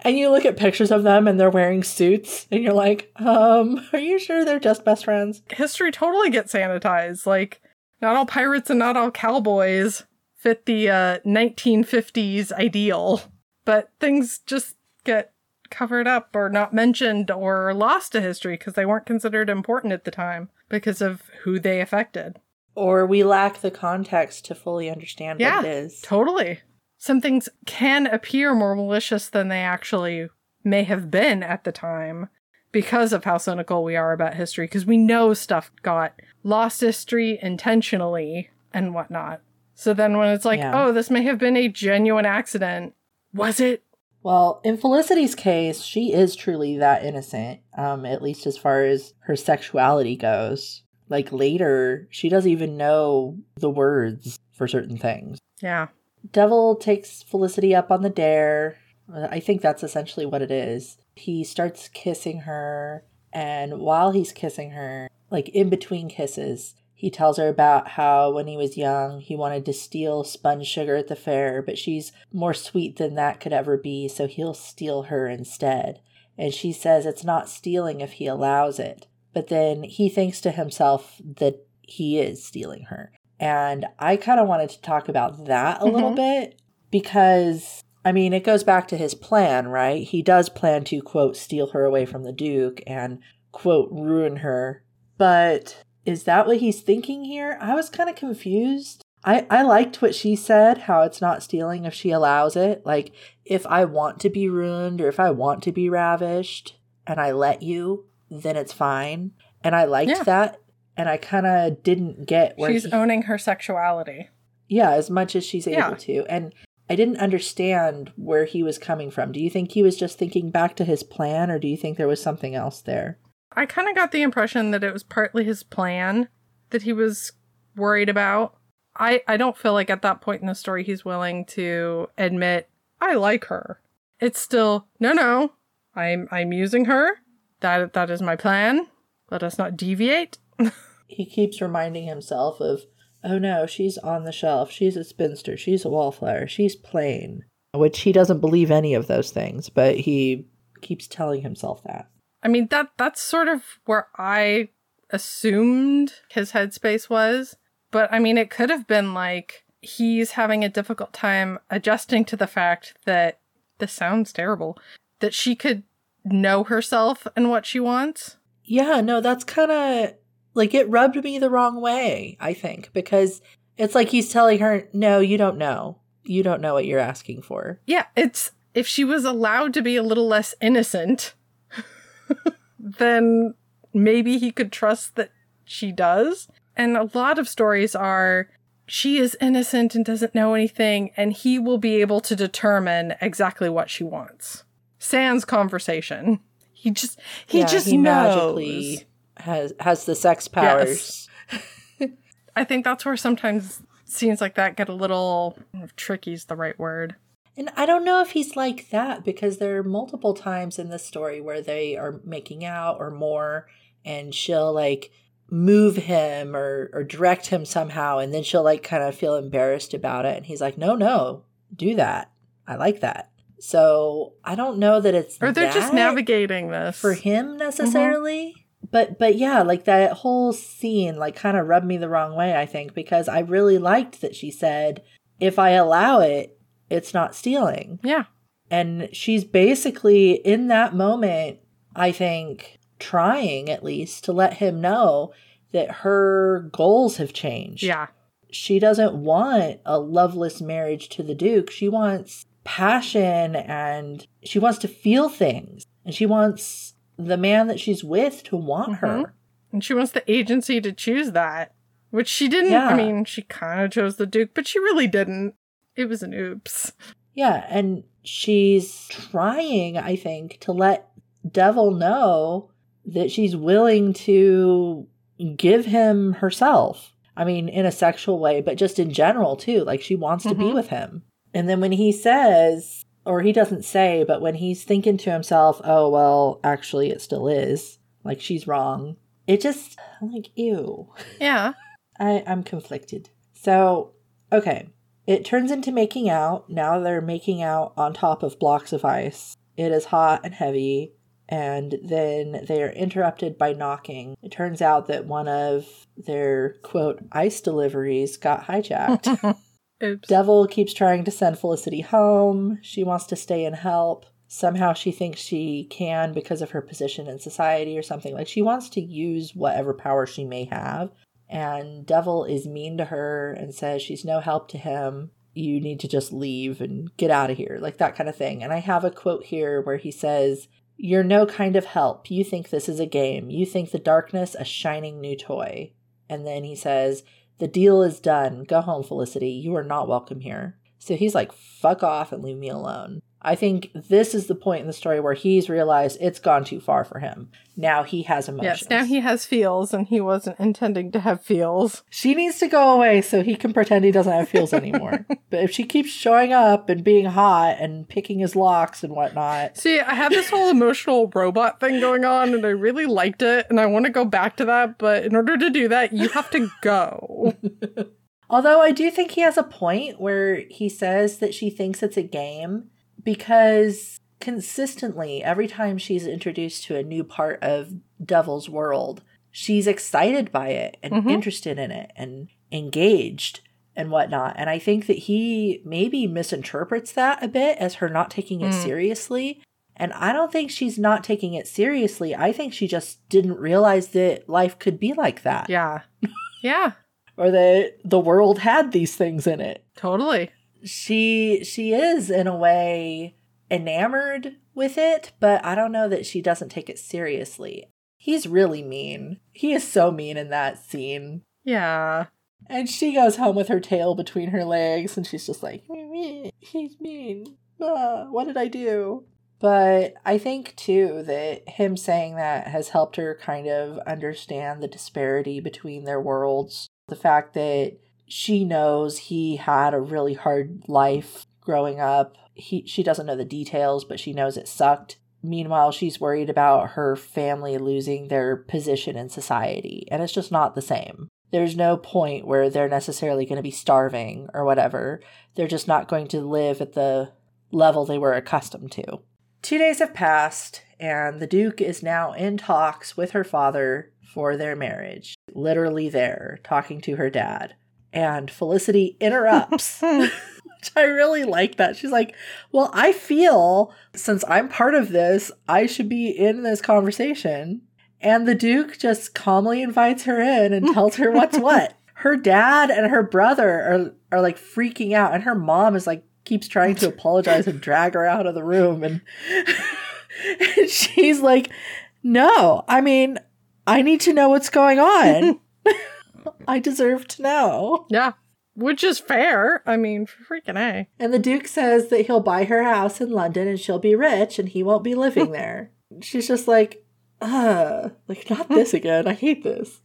and you look at pictures of them and they're wearing suits and you're like, um, are you sure they're just best friends? History totally gets sanitized. Like not all pirates and not all cowboys fit the uh 1950s ideal, but things just get covered up or not mentioned or lost to history because they weren't considered important at the time because of who they affected. Or we lack the context to fully understand Yeah, what it is. Totally. Some things can appear more malicious than they actually may have been at the time because of how cynical we are about history, because we know stuff got lost history intentionally and whatnot. So then when it's like, Yeah. oh, this may have been a genuine accident, was it? Well, in Felicity's case, she is truly that innocent, um, at least as far as her sexuality goes. Like later, she doesn't even know the words for certain things. Yeah. Devil takes Felicity up on the dare. Uh, I think that's essentially what it is. He starts kissing her, and while he's kissing her, like in between kisses, he tells her about how when he was young, he wanted to steal sponge sugar at the fair, but she's more sweet than that could ever be, so he'll steal her instead. And she says it's not stealing if he allows it. But then he thinks to himself that he is stealing her. And I kind of wanted to talk about that a little Mhm. bit because, I mean, it goes back to his plan, right? He does plan to, quote, steal her away from the Duke and, quote, ruin her. But is that what he's thinking here? I was kind of confused. I, I liked what she said, how it's not stealing if she allows it. Like, if I want to be ruined or if I want to be ravished and I let you, then it's fine. And I liked Yeah. that. And I kind of didn't get where She's he- owning her sexuality. yeah, as much as she's able Yeah. to. And I didn't understand where he was coming from. Do you think he was just thinking back to his plan, or do you think there was something else there? I kind of got the impression that it was partly his plan that he was worried about. I, I don't feel like at that point in the story he's willing to admit I like her. It's still no no. I'm I'm using her. That that is my plan. Let us not deviate. He keeps reminding himself of, oh no, she's on the shelf. She's a spinster. She's a wallflower. She's plain. Which he doesn't believe any of those things, but he keeps telling himself that. I mean that that's sort of where I assumed his headspace was. But I mean it could have been like he's having a difficult time adjusting to the fact that this sounds terrible that she could know herself and what she wants. Yeah, no, that's kind of like it rubbed me the wrong way, I think, because it's like he's telling her, no, you don't know. You don't know what you're asking for. Yeah, it's if she was allowed to be a little less innocent, then maybe he could trust that she does. And a lot of stories are she is innocent and doesn't know anything, and he will be able to determine exactly what she wants. Sans conversation. He just he Yeah, just he knows. magically has has the sex powers. I think that's where sometimes scenes like that get a little tricky is the right word. And I don't know if he's like that because there are multiple times in this story where they are making out or more, and she'll like move him or or direct him somehow, and then she'll like kind of feel embarrassed about it, and he's like, "No, no, do that. I like that." So I don't know that it's Or they're just navigating this. for him mm-hmm. necessarily. But but yeah, like that whole scene like kind of rubbed me the wrong way, I think, because I really liked that she said, "If I allow it, it's not stealing." Yeah. And she's basically in that moment, I think, trying at least to let him know that her goals have changed. Yeah. She doesn't want a loveless marriage to the Duke. She wants passion and she wants to feel things. And she wants the man that she's with to want her. And she wants the agency to choose that, which she didn't. Yeah. I mean, she kind of chose the Duke, but she really didn't. It was an oops. Yeah, and she's trying, I think, to let Devil know that she's willing to give him herself. I mean, in a sexual way, but just in general, too. Like, she wants to be Mhm. with him. And then when he says, or he doesn't say, but when he's thinking to himself, oh, well, actually, it still is, like, she's wrong, it just, like, ew. Yeah. I, I'm conflicted. So, okay. It turns into making out. Now they're making out on top of blocks of ice. It is hot and heavy. And then they are interrupted by knocking. It turns out that one of their, quote, ice deliveries got hijacked. Oops. Devil keeps trying to send Felicity home. She wants to stay and help. Somehow she thinks she can because of her position in society or something. Like she wants to use whatever power she may have. And Devil is mean to her and says she's no help to him. You need to just leave and get out of here, like that kind of thing. And I have a quote here where he says, You're no kind of help. You think this is a game. You think the darkness a shining new toy. And then he says, the deal is done. Go home, Felicity. You are not welcome here. So he's like, fuck off and leave me alone. I think this is the point in the story where he's realized it's gone too far for him. Now he has emotions. Yes, now he has feels and he wasn't intending to have feels. She needs to go away so he can pretend he doesn't have feels anymore. but if she keeps showing up and being hot and picking his locks and whatnot, See, I have this whole emotional robot thing going on and I really liked it and I want to go back to that, but in order to do that, you have to go. Although I do think he has a point where he says that she thinks it's a game because consistently, every time she's introduced to a new part of Devil's world, she's excited by it and Mhm. interested in it and engaged and whatnot. And I think that he maybe misinterprets that a bit as her not taking it Mm. seriously. And I don't think she's not taking it seriously. I think she just didn't realize that life could be like that Yeah. Yeah, or that the world had these things in it. totally. She she is in a way enamored with it, but I don't know that she doesn't take it seriously. He's really mean. He is so mean in that scene. Yeah. And she goes home with her tail between her legs and she's just like, he's mean. Ah, what did I do? But I think too that him saying that has helped her kind of understand the disparity between their worlds. The fact that she knows he had a really hard life growing up. He she doesn't know the details, but she knows it sucked. Meanwhile, she's worried about her family losing their position in society, and it's just not the same. There's no point where they're necessarily going to be starving or whatever. They're just not going to live at the level they were accustomed to. Two days have passed, and the Duke is now in talks with her father for their marriage. Literally there, talking to her dad. And Felicity interrupts, which I really like that. She's like, Well, I feel since I'm part of this, I should be in this conversation. And the Duke just calmly invites her in and tells her what's what. Her dad and her brother are, are like freaking out, and her mom is like, keeps trying to apologize and drag her out of the room. And, and she's like, No, I mean, I need to know what's going on. I deserve to know. Yeah. Which is fair. I mean, freaking A. And the Duke says that he'll buy her house in London and she'll be rich and he won't be living there. She's just like, uh, like, not this again. I hate this.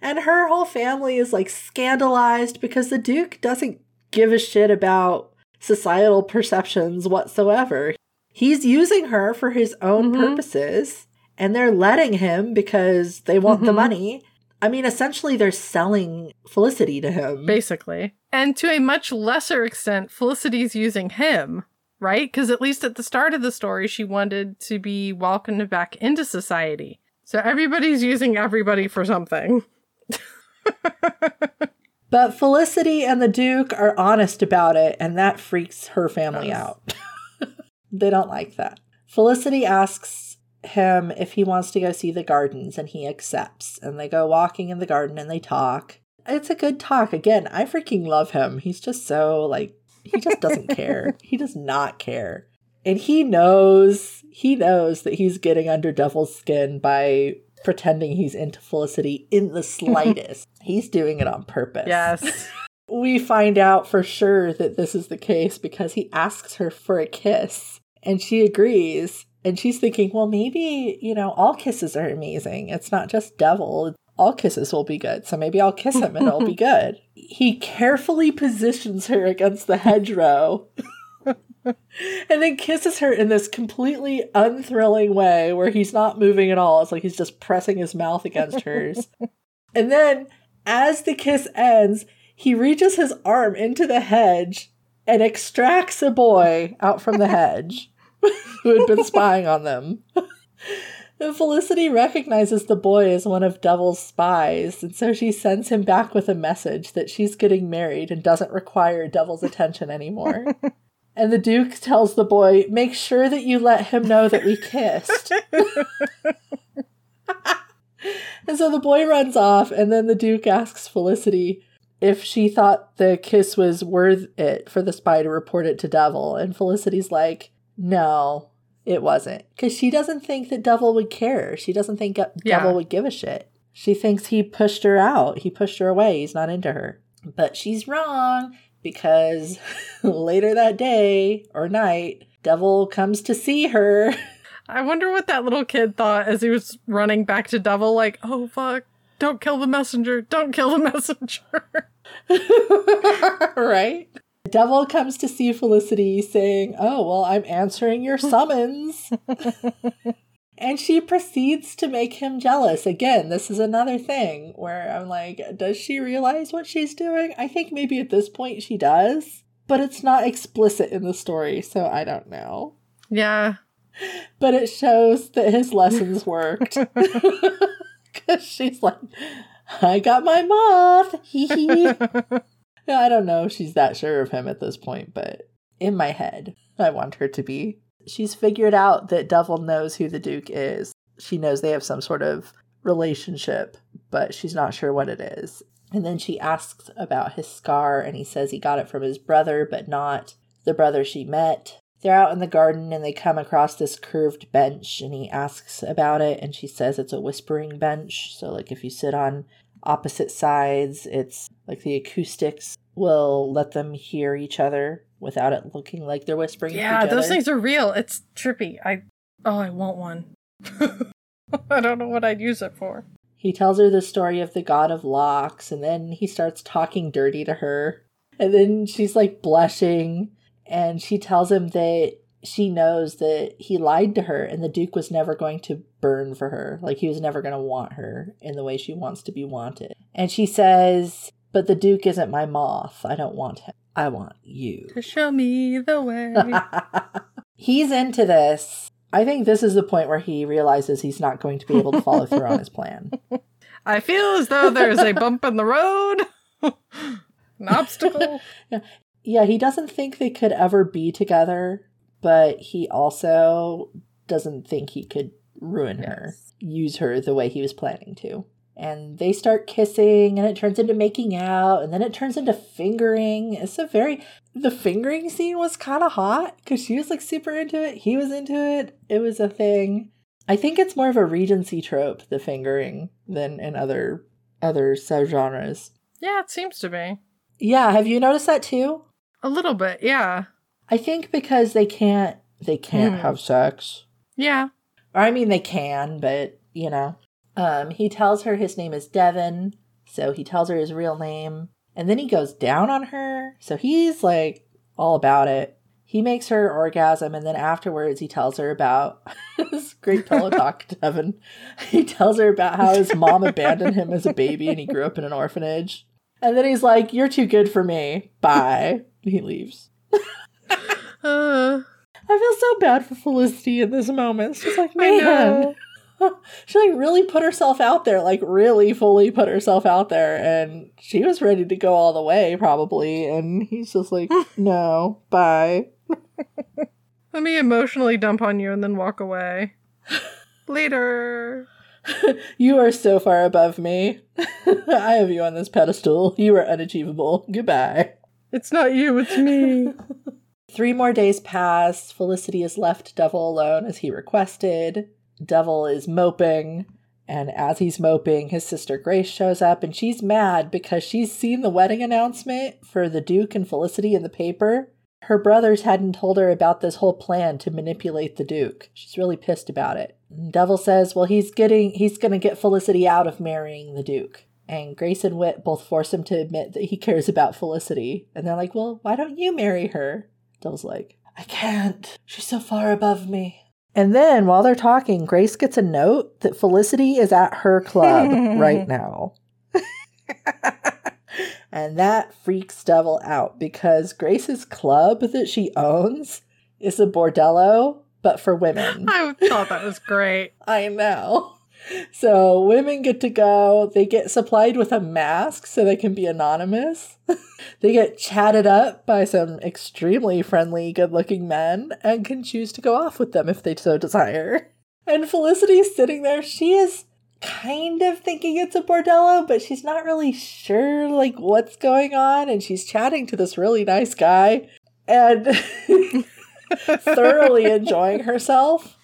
and her whole family is like scandalized because the Duke doesn't give a shit about societal perceptions whatsoever. He's using her for his own Mhm. purposes and they're letting him because they want the Mhm. money. I mean, essentially, they're selling Felicity to him. Basically. And to a much lesser extent, Felicity's using him, right? Because at least at the start of the story, she wanted to be welcomed back into society. So everybody's using everybody for something. But Felicity and the Duke are honest about it, and that freaks her family Yes. out. they don't like that. Felicity asks him if he wants to go see the gardens, and he accepts. And they go walking in the garden and they talk. It's a good talk. Again, I freaking love him. He's just so, like, he just doesn't care. He does not care. And he knows, he knows that he's getting under Devil's skin by pretending he's into Felicity in the slightest. he's doing it on purpose. Yes. We find out for sure that this is the case because he asks her for a kiss and she agrees. And she's thinking, well, maybe, you know, all kisses are amazing. It's not just devil. All kisses will be good. So maybe I'll kiss him and it'll be good. He carefully positions her against the hedgerow and then kisses her in this completely unthrilling way where he's not moving at all. It's like he's just pressing his mouth against hers. and then, as the kiss ends, he reaches his arm into the hedge and extracts a boy out from the hedge who had been spying on them. Felicity recognizes the boy as one of Devil's spies, and so she sends him back with a message that she's getting married and doesn't require Devil's attention anymore. and the Duke tells the boy, Make sure that you let him know that we kissed. and so the boy runs off, and then the Duke asks Felicity if she thought the kiss was worth it for the spy to report it to Devil. And Felicity's like, No, it wasn't. Because she doesn't think that Devil would care. She doesn't think Devil Yeah. would give a shit. She thinks he pushed her out. He pushed her away. He's not into her. But she's wrong because later that day or night, Devil comes to see her. I wonder what that little kid thought as he was running back to Devil, like, oh fuck, don't kill the messenger, don't kill the messenger. right? Devil comes to see Felicity saying, Oh, well, I'm answering your summons. and she proceeds to make him jealous. Again, this is another thing where I'm like, Does she realize what she's doing? I think maybe at this point she does, but it's not explicit in the story, so I don't know. yeah. But it shows that his lessons worked. Because she's like, I got my moth. Yeah, I don't know if she's that sure of him at this point, but in my head, I want her to be. She's figured out that Devil knows who the Duke is. She knows they have some sort of relationship, but she's not sure what it is. And then she asks about his scar, and he says he got it from his brother, but not the brother she met. They're out in the garden and they come across this curved bench, and he asks about it, and she says it's a whispering bench. So, like, if you sit on opposite sides, it's like the acoustics will let them hear each other without it looking like they're whispering. Yeah, those things are real. It's trippy. I oh, I want one. I don't know what I'd use it for. He tells her the story of the god of locks, and then he starts talking dirty to her. And then she's like blushing, and she tells him that she knows that he lied to her, and the Duke was never going to burn for her. Like, he was never going to want her in the way she wants to be wanted. And she says, But the Duke isn't my moth. I don't want him. I want you. To show me the way. He's into this. I think this is the point where he realizes he's not going to be able to follow through on his plan. I feel as though there's a bump in the road. An obstacle. Yeah, he doesn't think they could ever be together, but he also doesn't think he could ruin her, use her the way he was planning to. And they start kissing, and it turns into making out, and then it turns into fingering. It's a very. The fingering scene was kind of hot because she was like super into it. He was into it. It was a thing. I think it's more of a Regency trope, the fingering, than in other other subgenres. yeah, it seems to be. Yeah, have you noticed that too? A little bit, yeah. I think because they can't they can't Hmm. have sex. Yeah. Or I mean they can, but you know. Um he tells her his name is Devon, so he tells her his real name, and then he goes down on her. So he's like all about it. He makes her orgasm and then afterwards he tells her about this great pillow talk, Devon. He tells her about how his mom abandoned him as a baby and he grew up in an orphanage. And then he's like, You're too good for me. Bye. He leaves. Uh, I feel so bad for Felicity in this moment. She's like, man. She like really put herself out there, like really fully put herself out there, and she was ready to go all the way, probably. And he's just like, no, bye. let me emotionally dump on you and then walk away. Later. You are so far above me. I have you on this pedestal. You are unachievable. Goodbye. It's not you, it's me. Three more days pass. Felicity has left Devil alone as he requested. Devil is moping, And as he's moping, his sister Grace shows up and she's mad because she's seen the wedding announcement for the Duke and Felicity in the paper. Her brothers hadn't told her about this whole plan to manipulate the Duke. She's really pissed about it. Devil says, well, he's getting he's gonna get Felicity out of marrying the Duke. And Grace and Whit both force him to admit that he cares about Felicity. And they're like, well, why don't you marry her? Devil's like, I can't. She's so far above me. And then while they're talking, Grace gets a note that Felicity is at her club right now. and that freaks Devil out because Grace's club that she owns is a bordello, but for women. I thought that was great. I know. So women get to go. They get supplied with a mask so they can be anonymous. they get chatted up by some extremely friendly, good looking men and can choose to go off with them if they so desire. And Felicity's sitting there. She is kind of thinking it's a bordello, but she's not really sure like what's going on. And she's chatting to this really nice guy and thoroughly enjoying herself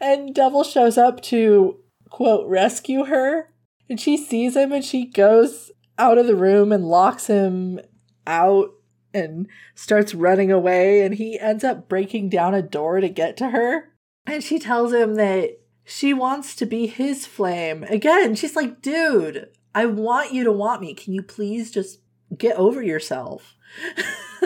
and Devil shows up to quote rescue her. And she sees him and she goes out of the room and locks him out and starts running away. And he ends up breaking down a door to get to her. And she tells him that she wants to be his flame. Again, she's like, dude, I want you to want me. Can you please just get over yourself?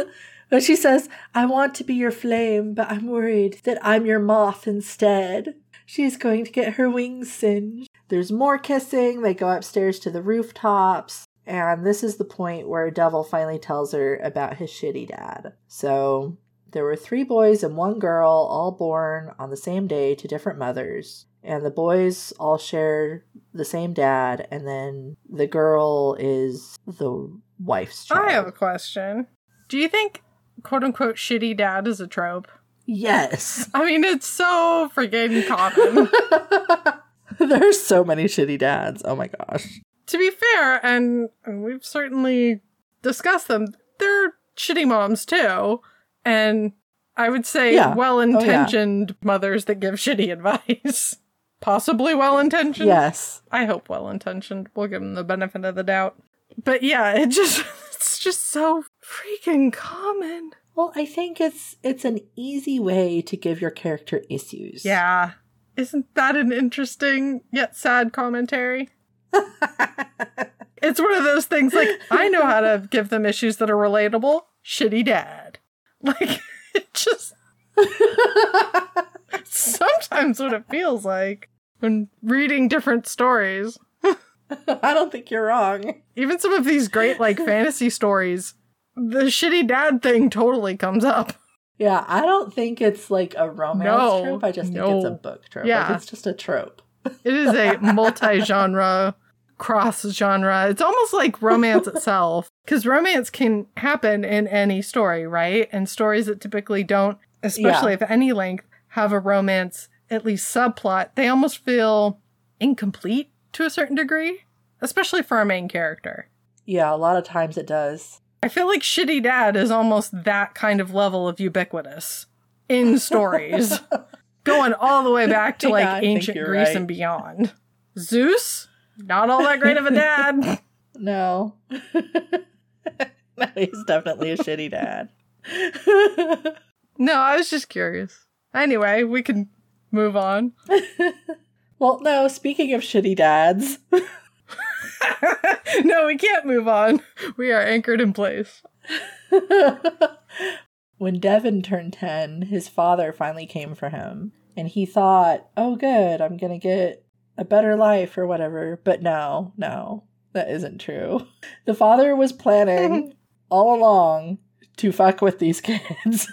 But she says, I want to be your flame, but I'm worried that I'm your moth instead. She's going to get her wings singed. There's more kissing. They go upstairs to the rooftops. And this is the point where Devil finally tells her about his shitty dad. So there were three boys and one girl, all born on the same day to different mothers. And the boys all share the same dad, and then the girl is the wife's child. I have a question. Do you think quote unquote shitty dad is a trope. Yes. I mean, it's so freaking common. There's so many shitty dads. Oh my gosh. To be fair, and, and we've certainly discussed them, they're shitty moms too. And I would say Yeah. Oh, well intentioned mothers that give shitty advice. Possibly well intentioned. Yes. I hope well intentioned. We'll give them the benefit of the doubt. But yeah, it just it's just so freaking common. Well, I think it's it's an easy way to give your character issues. Yeah. Isn't that an interesting yet sad commentary? It's one of those things like I know how to give them issues that are relatable. Shitty dad. Like it just sometimes what it feels like when reading different stories. I don't think you're wrong. Even some of these great like fantasy stories, the shitty dad thing totally comes up. Yeah, I don't think it's like a romance No, trope. I just think it's a book trope. Yeah. Like, it's just a trope. It is a multi-genre, cross-genre. It's almost like romance itself because romance can happen in any story, right? And stories that typically don't, especially Yeah. if any length, have a romance at least subplot, they almost feel incomplete to a certain degree, especially for a main character. Yeah, a lot of times it does. I feel like Shitty Dad is almost that kind of level of ubiquitous in stories, going all the way back to like Yeah, ancient Greece right. and beyond. Zeus, not all that great of a dad. No. no, he's definitely a shitty dad. no, I was just curious. Anyway, we can move on. Well, no, speaking of shitty dads, no, we can't move on. We are anchored in place. when Devon turned 10, his father finally came for him. And he thought, oh, good, I'm going to get a better life or whatever. But no, no, that isn't true. The father was planning all along to fuck with these kids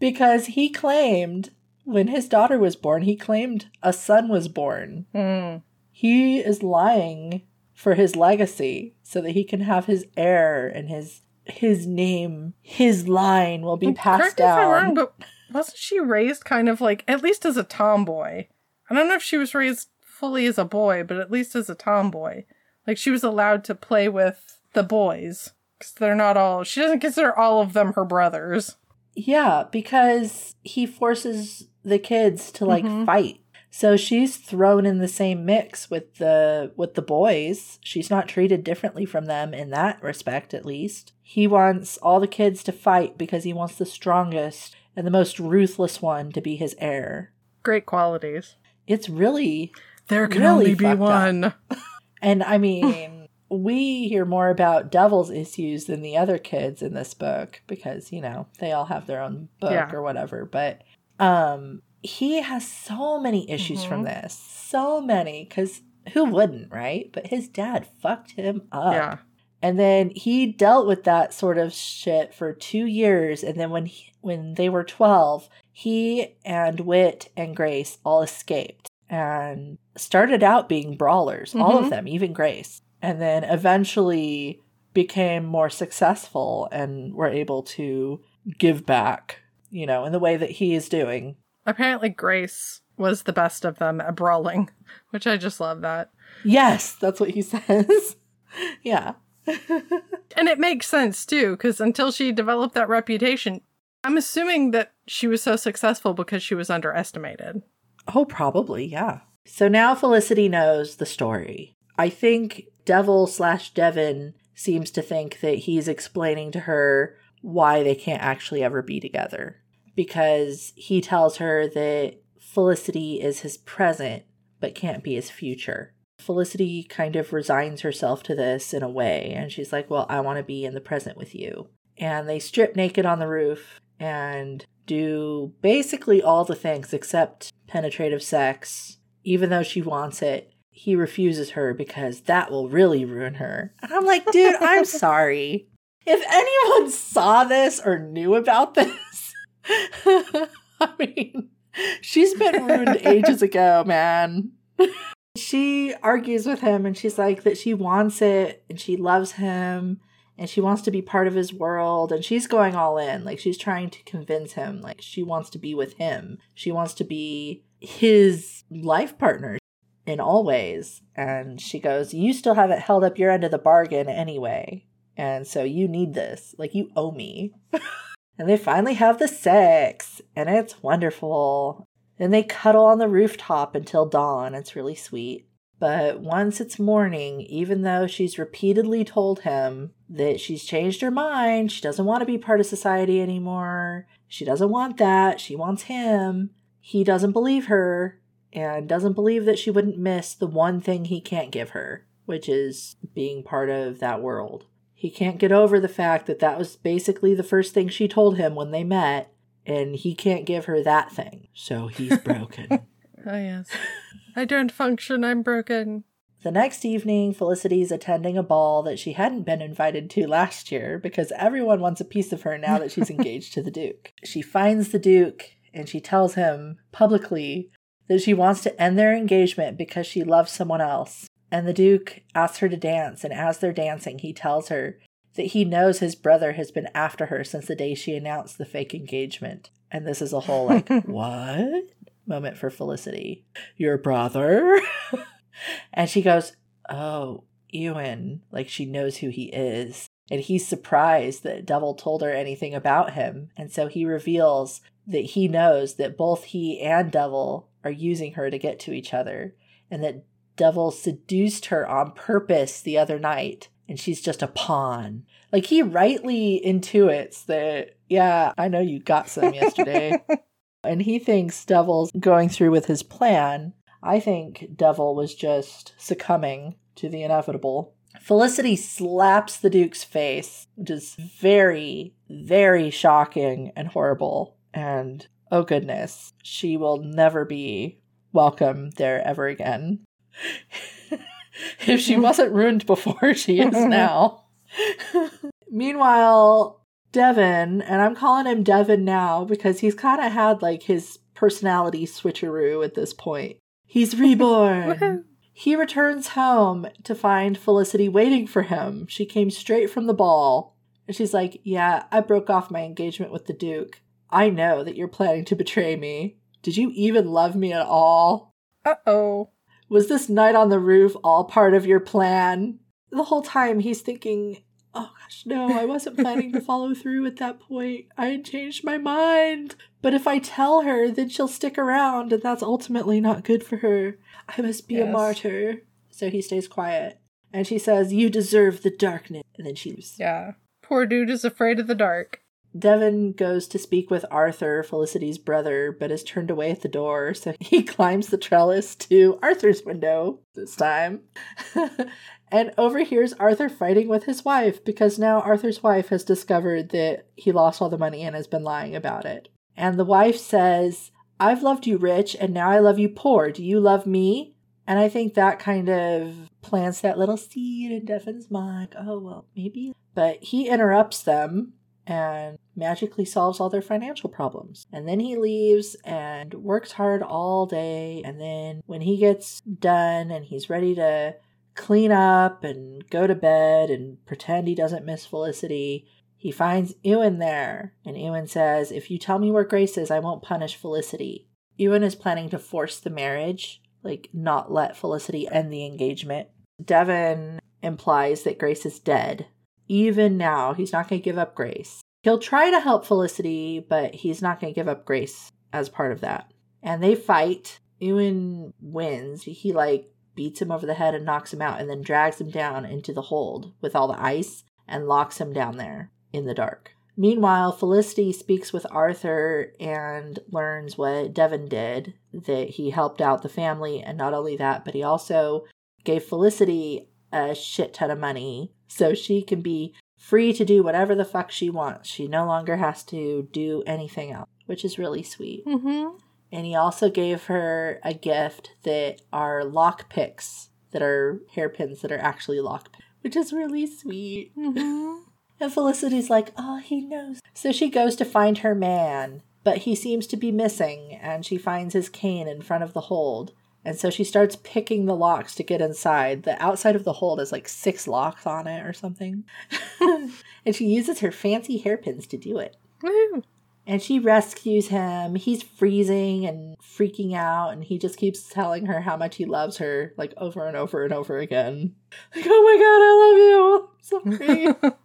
because he claimed when his daughter was born, he claimed a son was born. Hmm. He is lying for his legacy so that he can have his heir and his his name, his line will be passed me if I'm down. wrong, but wasn't she raised kind of like, at least as a tomboy? I don't know if she was raised fully as a boy, but at least as a tomboy. Like she was allowed to play with the boys. Because they're not all, she doesn't consider all of them her brothers. Yeah, because he forces the kids to like Mhm. fight. So she's thrown in the same mix with the with the boys. She's not treated differently from them in that respect at least. He wants all the kids to fight because he wants the strongest and the most ruthless one to be his heir. Great qualities. It's really There can Really only be one. and I mean, we hear more about Devil's issues than the other kids in this book because, you know, they all have their own book Yeah. or whatever. But um he has so many issues from this. So many cuz who wouldn't, right? But his dad fucked him up. Yeah. And then he dealt with that sort of shit for 2 years and then when he, when they were 12, he and Whit and Grace all escaped and started out being brawlers, all of Mhm. them, even Grace. And then eventually became more successful and were able to give back, you know, in the way that he is doing. Apparently, Grace was the best of them at brawling, which I just love that. Yes, that's what he says. yeah. And it makes sense too, because until she developed that reputation, I'm assuming that she was so successful because she was underestimated. Oh, probably, yeah. So now Felicity knows the story. I think Devil slash Devon seems to think that he's explaining to her why they can't actually ever be together. Because he tells her that Felicity is his present, but can't be his future. Felicity kind of resigns herself to this in a way, and she's like, Well, I want to be in the present with you. And they strip naked on the roof and do basically all the things except penetrative sex, even though she wants it. He refuses her because that will really ruin her. And I'm like, dude, I'm sorry. If anyone saw this or knew about this, I mean, she's been ruined ages ago, man. she argues with him and she's like that she wants it and she loves him and she wants to be part of his world and she's going all in. Like she's trying to convince him like she wants to be with him. She wants to be his life partner in all ways. And she goes you still haven't held up your end of the bargain anyway and so you need this. Like you owe me. And they finally have the sex and it's wonderful. And they cuddle on the rooftop until dawn. It's really sweet. But once it's morning, even though she's repeatedly told him that she's changed her mind, she doesn't want to be part of society anymore, she doesn't want that, she wants him, he doesn't believe her and doesn't believe that she wouldn't miss the one thing he can't give her, which is being part of that world. He can't get over the fact that that was basically the first thing she told him when they met, and he can't give her that thing. So he's broken. Oh, yes. I don't function, I'm broken. The next evening, Felicity's attending a ball that she hadn't been invited to last year because everyone wants a piece of her now that she's engaged to the Duke. She finds the Duke and she tells him publicly that she wants to end their engagement because she loves someone else. And the Duke asks her to dance, and as they're dancing, he tells her that he knows his brother has been after her since the day she announced the fake engagement. And this is a whole like, what? moment for Felicity. Your brother? and she goes, Oh, Ewan. Like she knows who he is. And he's surprised that Devil told her anything about him. And so he reveals that he knows that both he and Devil are using her to get to each other. And that Devil seduced her on purpose the other night. And she's just a pawn. Like he rightly intuits that, yeah, I know you got some yesterday. and he thinks Devil's going through with his plan. I think Devil was just succumbing to the inevitable. Felicity slaps the Duke's face, which is very, very shocking and horrible. And oh goodness, she will never be welcome there ever again. If she wasn't ruined before, she is now. Meanwhile, Devon, and I'm calling him Devon now because he's kind of had like his personality switcheroo at this point. He's reborn. He returns home to find Felicity waiting for him. She came straight from the ball. And she's like, Yeah, I broke off my engagement with the Duke. I know that you're planning to betray me. Did you even love me at all? Uh oh. Was this night on the roof all part of your plan? The whole time he's thinking, Oh gosh, no, I wasn't planning to follow through at that point. I had changed my mind. But if I tell her, then she'll stick around, and that's ultimately not good for her. I must be a martyr. So he stays quiet. And she says, You deserve the darkness. And then she leaves. Yeah. Poor dude is afraid of the dark. Devon goes to speak with Arthur, Felicity's brother, but is turned away at the door, so he climbs the trellis to Arthur's window this time. and overhears Arthur fighting with his wife because now Arthur's wife has discovered that he lost all the money and has been lying about it. And the wife says, I've loved you rich and now I love you poor. Do you love me? And I think that kind of plants that little seed in Devon's mind. Oh, well, maybe. But he interrupts them and magically solves all their financial problems. And then he leaves and works hard all day. And then when he gets done and he's ready to clean up and go to bed and pretend he doesn't miss Felicity, he finds Ewan there. And Ewan says, If you tell me where Grace is, I won't punish Felicity. Ewan is planning to force the marriage, like not let Felicity end the engagement. Devon implies that Grace is dead. Even now, he's not going to give up Grace. He'll try to help Felicity, but he's not going to give up Grace as part of that. And they fight. Ewan wins. He like beats him over the head and knocks him out and then drags him down into the hold with all the ice and locks him down there in the dark. Meanwhile, Felicity speaks with Arthur and learns what Devon did that he helped out the family, and not only that, but he also gave Felicity a shit ton of money so she can be free to do whatever the fuck she wants. She no longer has to do anything else, which is really sweet. Mm-hmm. And he also gave her a gift that are lock picks that are hairpins that are actually lock picks, which is really sweet. Mm-hmm. And Felicity's like, oh, he knows. So she goes to find her man, but he seems to be missing, and she finds his cane in front of the hold. And so she starts picking the locks to get inside. The outside of the hold has like six locks on it or something. and she uses her fancy hairpins to do it. Woo. And she rescues him. He's freezing and freaking out, and he just keeps telling her how much he loves her, like over and over and over again. Like, oh my god, I love you. I'm sorry.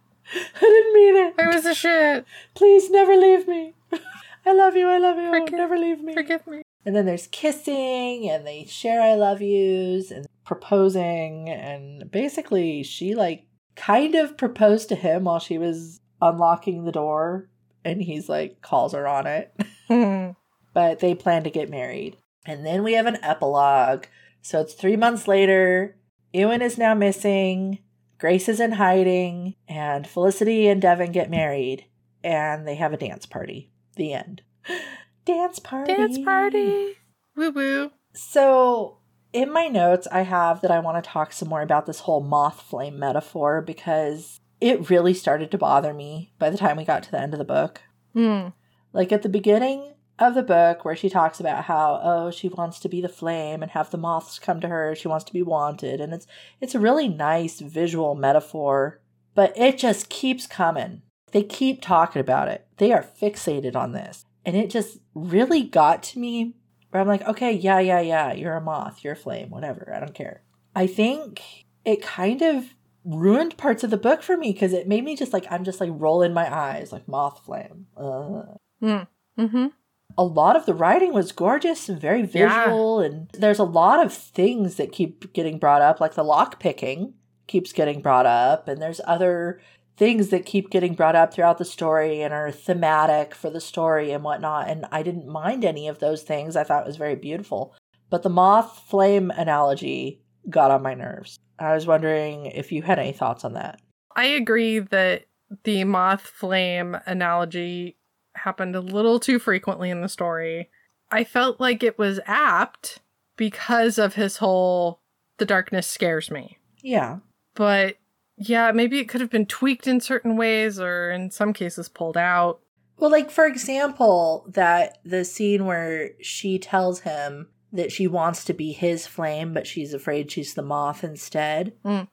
I didn't mean it. I was a shit. Please never leave me. I love you, I love you. Forgive- never leave me. Forgive me. And then there's kissing, and they share I love yous and proposing. And basically, she like kind of proposed to him while she was unlocking the door. And he's like, calls her on it. But they plan to get married. And then we have an epilogue. So it's three months later. Ewan is now missing. Grace is in hiding. And Felicity and Devon get married. And they have a dance party. The end. Dance party. Dance party. Woo woo. So in my notes, I have that I want to talk some more about this whole moth flame metaphor because it really started to bother me by the time we got to the end of the book. Hmm. Like at the beginning of the book, where she talks about how oh she wants to be the flame and have the moths come to her, she wants to be wanted, and it's it's a really nice visual metaphor, but it just keeps coming. They keep talking about it. They are fixated on this, and it just really got to me. Where I'm like, okay, yeah, yeah, yeah, you're a moth, you're a flame, whatever, I don't care. I think it kind of ruined parts of the book for me because it made me just like I'm just like rolling my eyes like moth flame. Uh Hmm. Mm-hmm. a lot of the writing was gorgeous and very Yeah. visual and there's a lot of things that keep getting brought up like the lock picking keeps getting brought up and there's other things that keep getting brought up throughout the story and are thematic for the story and whatnot and i didn't mind any of those things. I thought it was very beautiful. But the moth flame analogy got on my nerves. I was wondering if you had any thoughts on that. I agree that the moth flame analogy happened a little too frequently in the story. I felt like it was apt because of his whole the darkness scares me. yeah. But yeah, maybe it could have been tweaked in certain ways or in some cases pulled out. Well, like for example, that the scene where she tells him that she wants to be his flame, but she's afraid she's the moth instead. Mhm.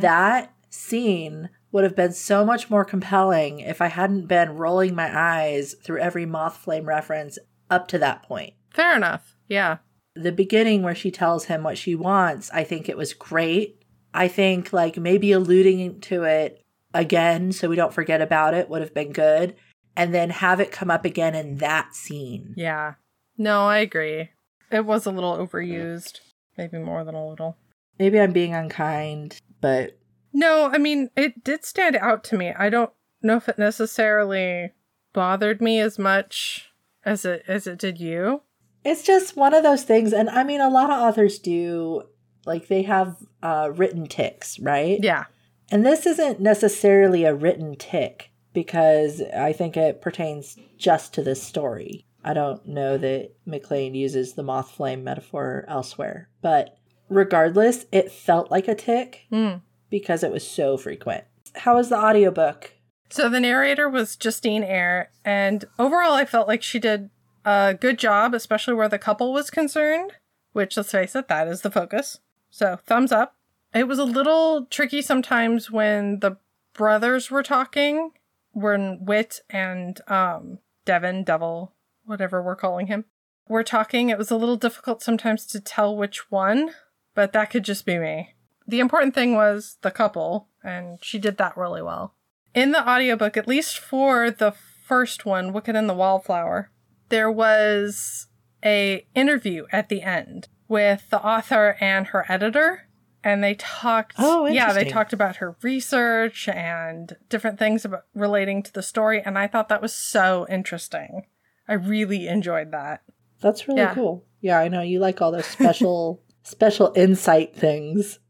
That scene would have been so much more compelling if I hadn't been rolling my eyes through every moth flame reference up to that point. Fair enough. Yeah. The beginning where she tells him what she wants, I think it was great. I think like maybe alluding to it again so we don't forget about it would have been good. And then have it come up again in that scene. Yeah. No, I agree. It was a little overused. Maybe more than a little. Maybe I'm being unkind, but No, I mean, it did stand out to me. I don't know if it necessarily bothered me as much as it as it did you. it's just one of those things. And I mean, a lot of authors do, like, they have uh, written ticks, right? Yeah. And this isn't necessarily a written tick because I think it pertains just to this story. I don't know that MacLean uses the moth flame metaphor elsewhere, but regardless, it felt like a tick Hmm. because it was so frequent. How was the audiobook? So the narrator was Justine Eyre, and overall, I felt like she did a good job, especially where the couple was concerned. Which, let's face it, that is the focus. So thumbs up. It was a little tricky sometimes when the brothers were talking, when Whit and um, Devon, Devil, whatever we're calling him, were talking. It was a little difficult sometimes to tell which one, but that could just be me. The important thing was the couple, and she did that really well. In the audiobook, at least for the first one, Wicked and the Wallflower, there was a interview at the end with the author and her editor and they talked Oh, yeah they talked about her research and different things about relating to the story and i thought that was so interesting i really enjoyed that That's really Yeah. cool. Yeah, I know you like all those special special insight things.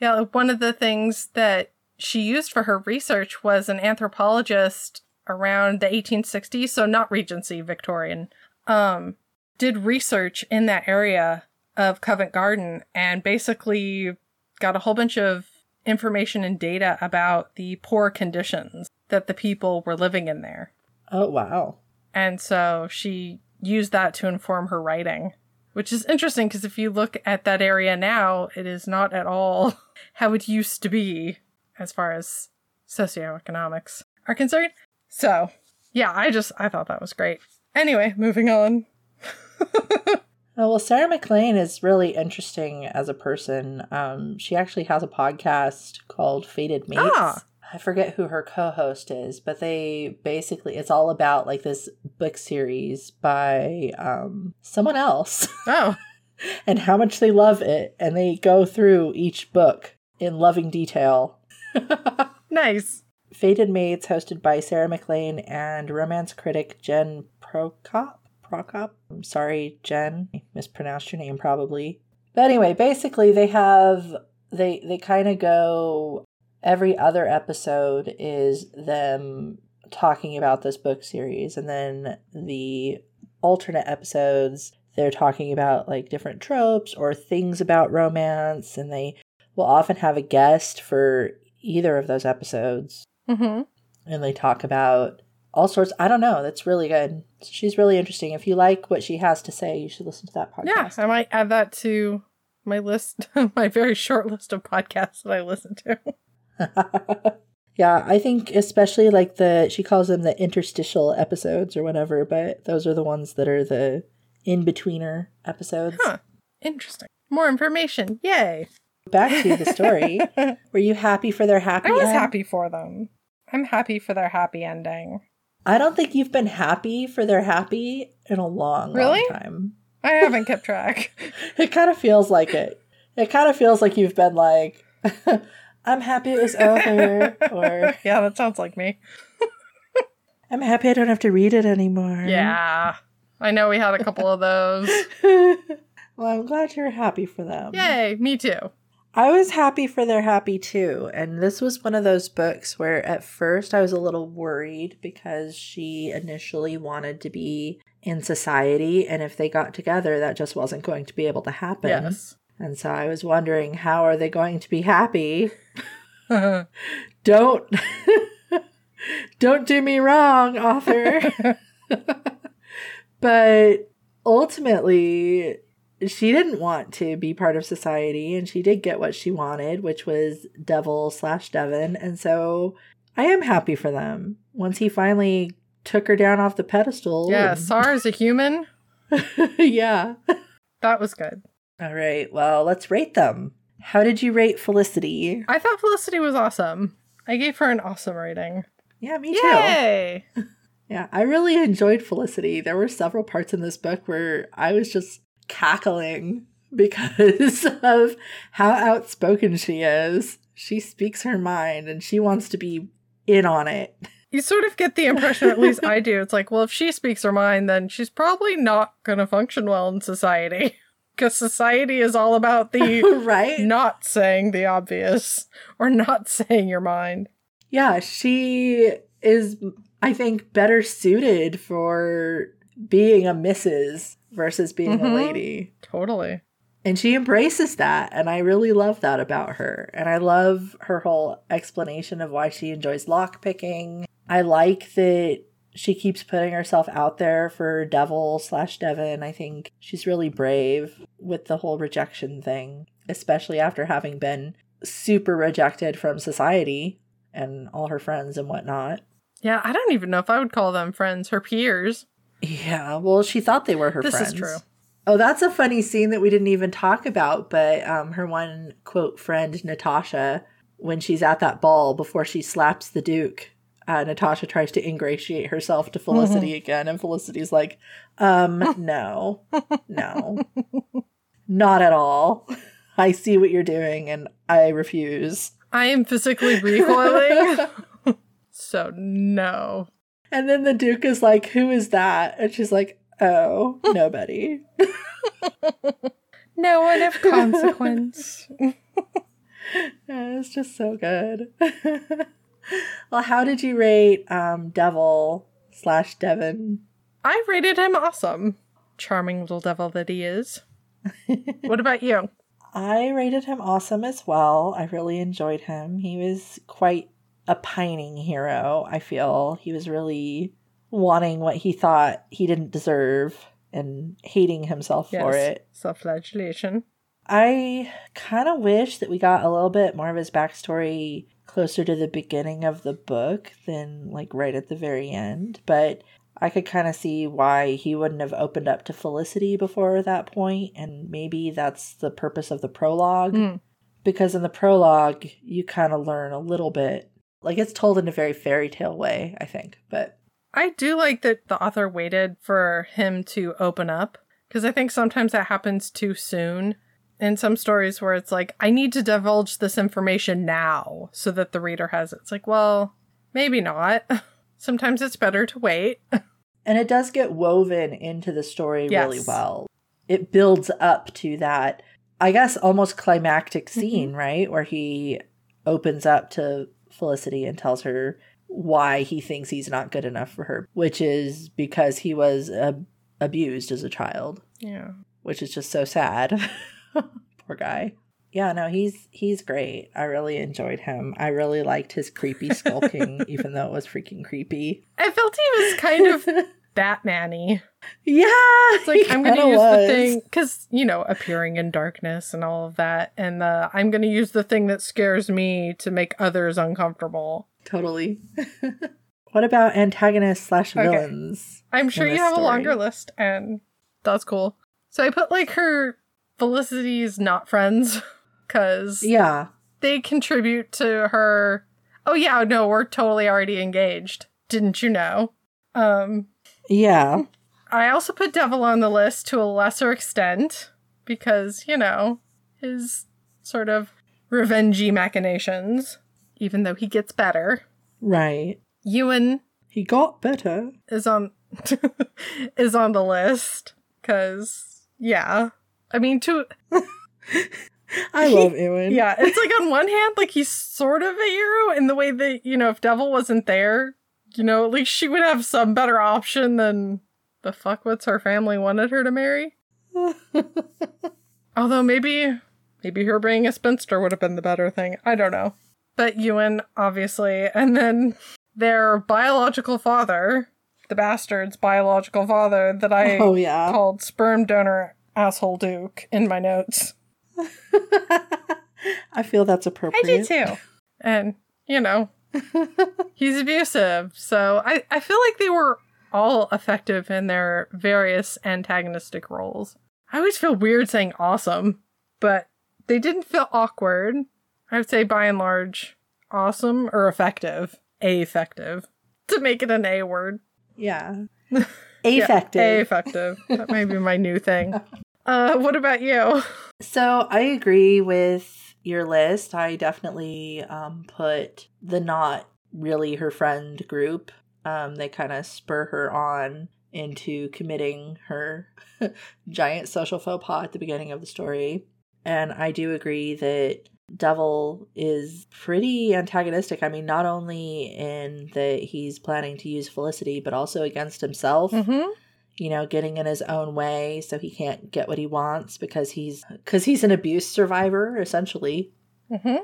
Yeah, one of the things that she used for her research was an anthropologist around the 1860s, so not Regency Victorian, um, did research in that area of Covent Garden and basically got a whole bunch of information and data about the poor conditions that the people were living in there. Oh wow. And so she used that to inform her writing, which is interesting because if you look at that area now, it is not at all how it used to be as far as socioeconomics are concerned. So, yeah, I just I thought that was great. Anyway, moving on. Oh, well, Sarah MacLean is really interesting as a person. Um, she actually has a podcast called Fated Mates. Ah. I forget who her co-host is, but they basically it's all about like this book series by um, someone else Oh, and how much they love it, and they go through each book in loving detail. nice. Fated Mates, hosted by Sarah MacLean and romance critic Jen Prokop. Prokop? I'm sorry, Jen. I mispronounced your name probably. But anyway, basically they have they they kind of go every other episode is them talking about this book series and then the alternate episodes they're talking about like different tropes or things about romance and they will often have a guest for either of those episodes Mm-hmm. and they talk about all sorts. I don't know. That's really good. She's really interesting. If you like what she has to say, you should listen to that podcast. Yeah. I might add that to my list, my very short list of podcasts that I listen to. yeah, I think especially like the she calls them the interstitial episodes or whatever, but those are the ones that are the in betweener episodes. Huh. Interesting. More information. Yay. Back to the story. Were you happy for their happy? I was end? happy for them. I'm happy for their happy ending. I don't think you've been happy for their happy in a long, Really? long time. I haven't kept track. It kind of feels like it. It kind of feels like you've been like, I'm happy it was over, or yeah, that sounds like me. I'm happy I don't have to read it anymore. Yeah. I know we had a couple of those. well, I'm glad you're happy for them. Yay, me too. I was happy for their happy too. And this was one of those books where at first I was a little worried because she initially wanted to be in society. And if they got together, that just wasn't going to be able to happen. Yes. And so I was wondering, how are they going to be happy? don't don't do me wrong author but ultimately she didn't want to be part of society and she did get what she wanted which was devil slash devon and so i am happy for them once he finally took her down off the pedestal yeah, and- Sar is a human. yeah That was good. all right well let's rate them how did you rate felicity I thought Felicity was awesome. I gave her an awesome rating. Yeah, me too. Yay! Yeah, I really enjoyed Felicity. There were several parts in this book where I was just cackling because of how outspoken she is. She speaks her mind and she wants to be in on it. You sort of get the impression, at least I do. It's like, well, if she speaks her mind, then she's probably not going to function well in society. Because society is all about the right? not saying the obvious or not saying your mind. Yeah, she is, I think, better suited for being a Mrs. versus being Mhm. a lady. Totally. And she embraces that. And I really love that about her. And I love her whole explanation of why she enjoys lockpicking. I like that she keeps putting herself out there for Devil slash Devon. I think she's really brave with the whole rejection thing, especially after having been super rejected from society and all her friends and whatnot. Yeah, I don't even know if I would call them friends, her peers. Yeah, well, she thought they were her friends. This is true. Oh, that's a funny scene that we didn't even talk about, but um, her one quote friend, Natasha, when she's at that ball before she slaps the Duke, uh, Natasha tries to ingratiate herself to Felicity again, and Felicity's like, um, no, no, not at all. I see what you're doing, and I refuse. I am physically recoiling. so, no. And then the Duke is like, who is that? And she's like, oh, nobody. No one of consequence. Yeah, it's just so good. well, how did you rate um, Devil slash Devon? I rated him awesome. Charming little devil that he is. what about you? I rated him awesome as well. I really enjoyed him. He was quite a pining hero, I feel. He was really wanting what he thought he didn't deserve and hating himself for it. Self flagellation. I kind of wish that we got a little bit more of his backstory closer to the beginning of the book than like right at the very end, but I could kind of see why he wouldn't have opened up to Felicity before that point, and maybe that's the purpose of the prologue. Mm. Because in the prologue, you kind of learn a little bit. Like it's told in a very fairy tale way, I think, but I do like that the author waited for him to open up because I think sometimes that happens too soon in some stories where it's like, I need to divulge this information now so that the reader has it. It's like, well, maybe not. Sometimes it's better to wait. And it does get woven into the story really well. It builds up to that, I guess, almost climactic Mm-hmm. scene, right? Where he opens up to Felicity and tells her why he thinks he's not good enough for her, which is because he was uh, abused as a child, Yeah. which is just so sad. Poor guy. Yeah, no, he's he's great. I really enjoyed him. I really liked his creepy skulking, even though it was freaking creepy. I felt he was kind of Batman-y. Yeah, It's like I'm going to use was. the thing because you know appearing in darkness and all of that, and uh, I'm going to use the thing that scares me to make others uncomfortable. Totally. what about antagonists slash Okay. villains? I'm sure you this have a longer list, and that's cool. So I put like her Felicity's not friends because Yeah. they contribute to her. Oh yeah, no, we're totally already engaged. Didn't you know? Um, Yeah. I also put Devil on the list to a lesser extent because, you know, his sort of revengey machinations, even though he gets better. Right. Ewan He got better. is on is on the list cuz yeah. I mean to I love Ewan. yeah, it's like on one hand like he's sort of a hero in the way that, you know, if Devil wasn't there, you know, at least she would have some better option than the fuck what's her family wanted her to marry. Although maybe maybe her being a spinster would have been the better thing. I don't know. But Ewan, obviously, and then their biological father, the bastard's biological father that I oh yeah. called sperm donor asshole Duke in my notes. I feel that's appropriate. I do too. And, you know, he's abusive. So I, I feel like they were all effective in their various antagonistic roles. I always feel weird saying awesome, but they didn't feel awkward. I would say by and large, awesome or effective. Effective. To make it an A word. Yeah. Yeah, Affected. effective. that may be my new thing. Uh, what about you? So I agree with your list. I definitely um, put the not really her friend group. Um, they kind of spur her on into committing her giant social faux pas at the beginning of the story. And I do agree that Devil is pretty antagonistic. I mean, not only in that he's planning to use Felicity, but also against himself Mm-hmm. You know, getting in his own way so he can't get what he wants because he's because he's an abuse survivor essentially. Mm-hmm.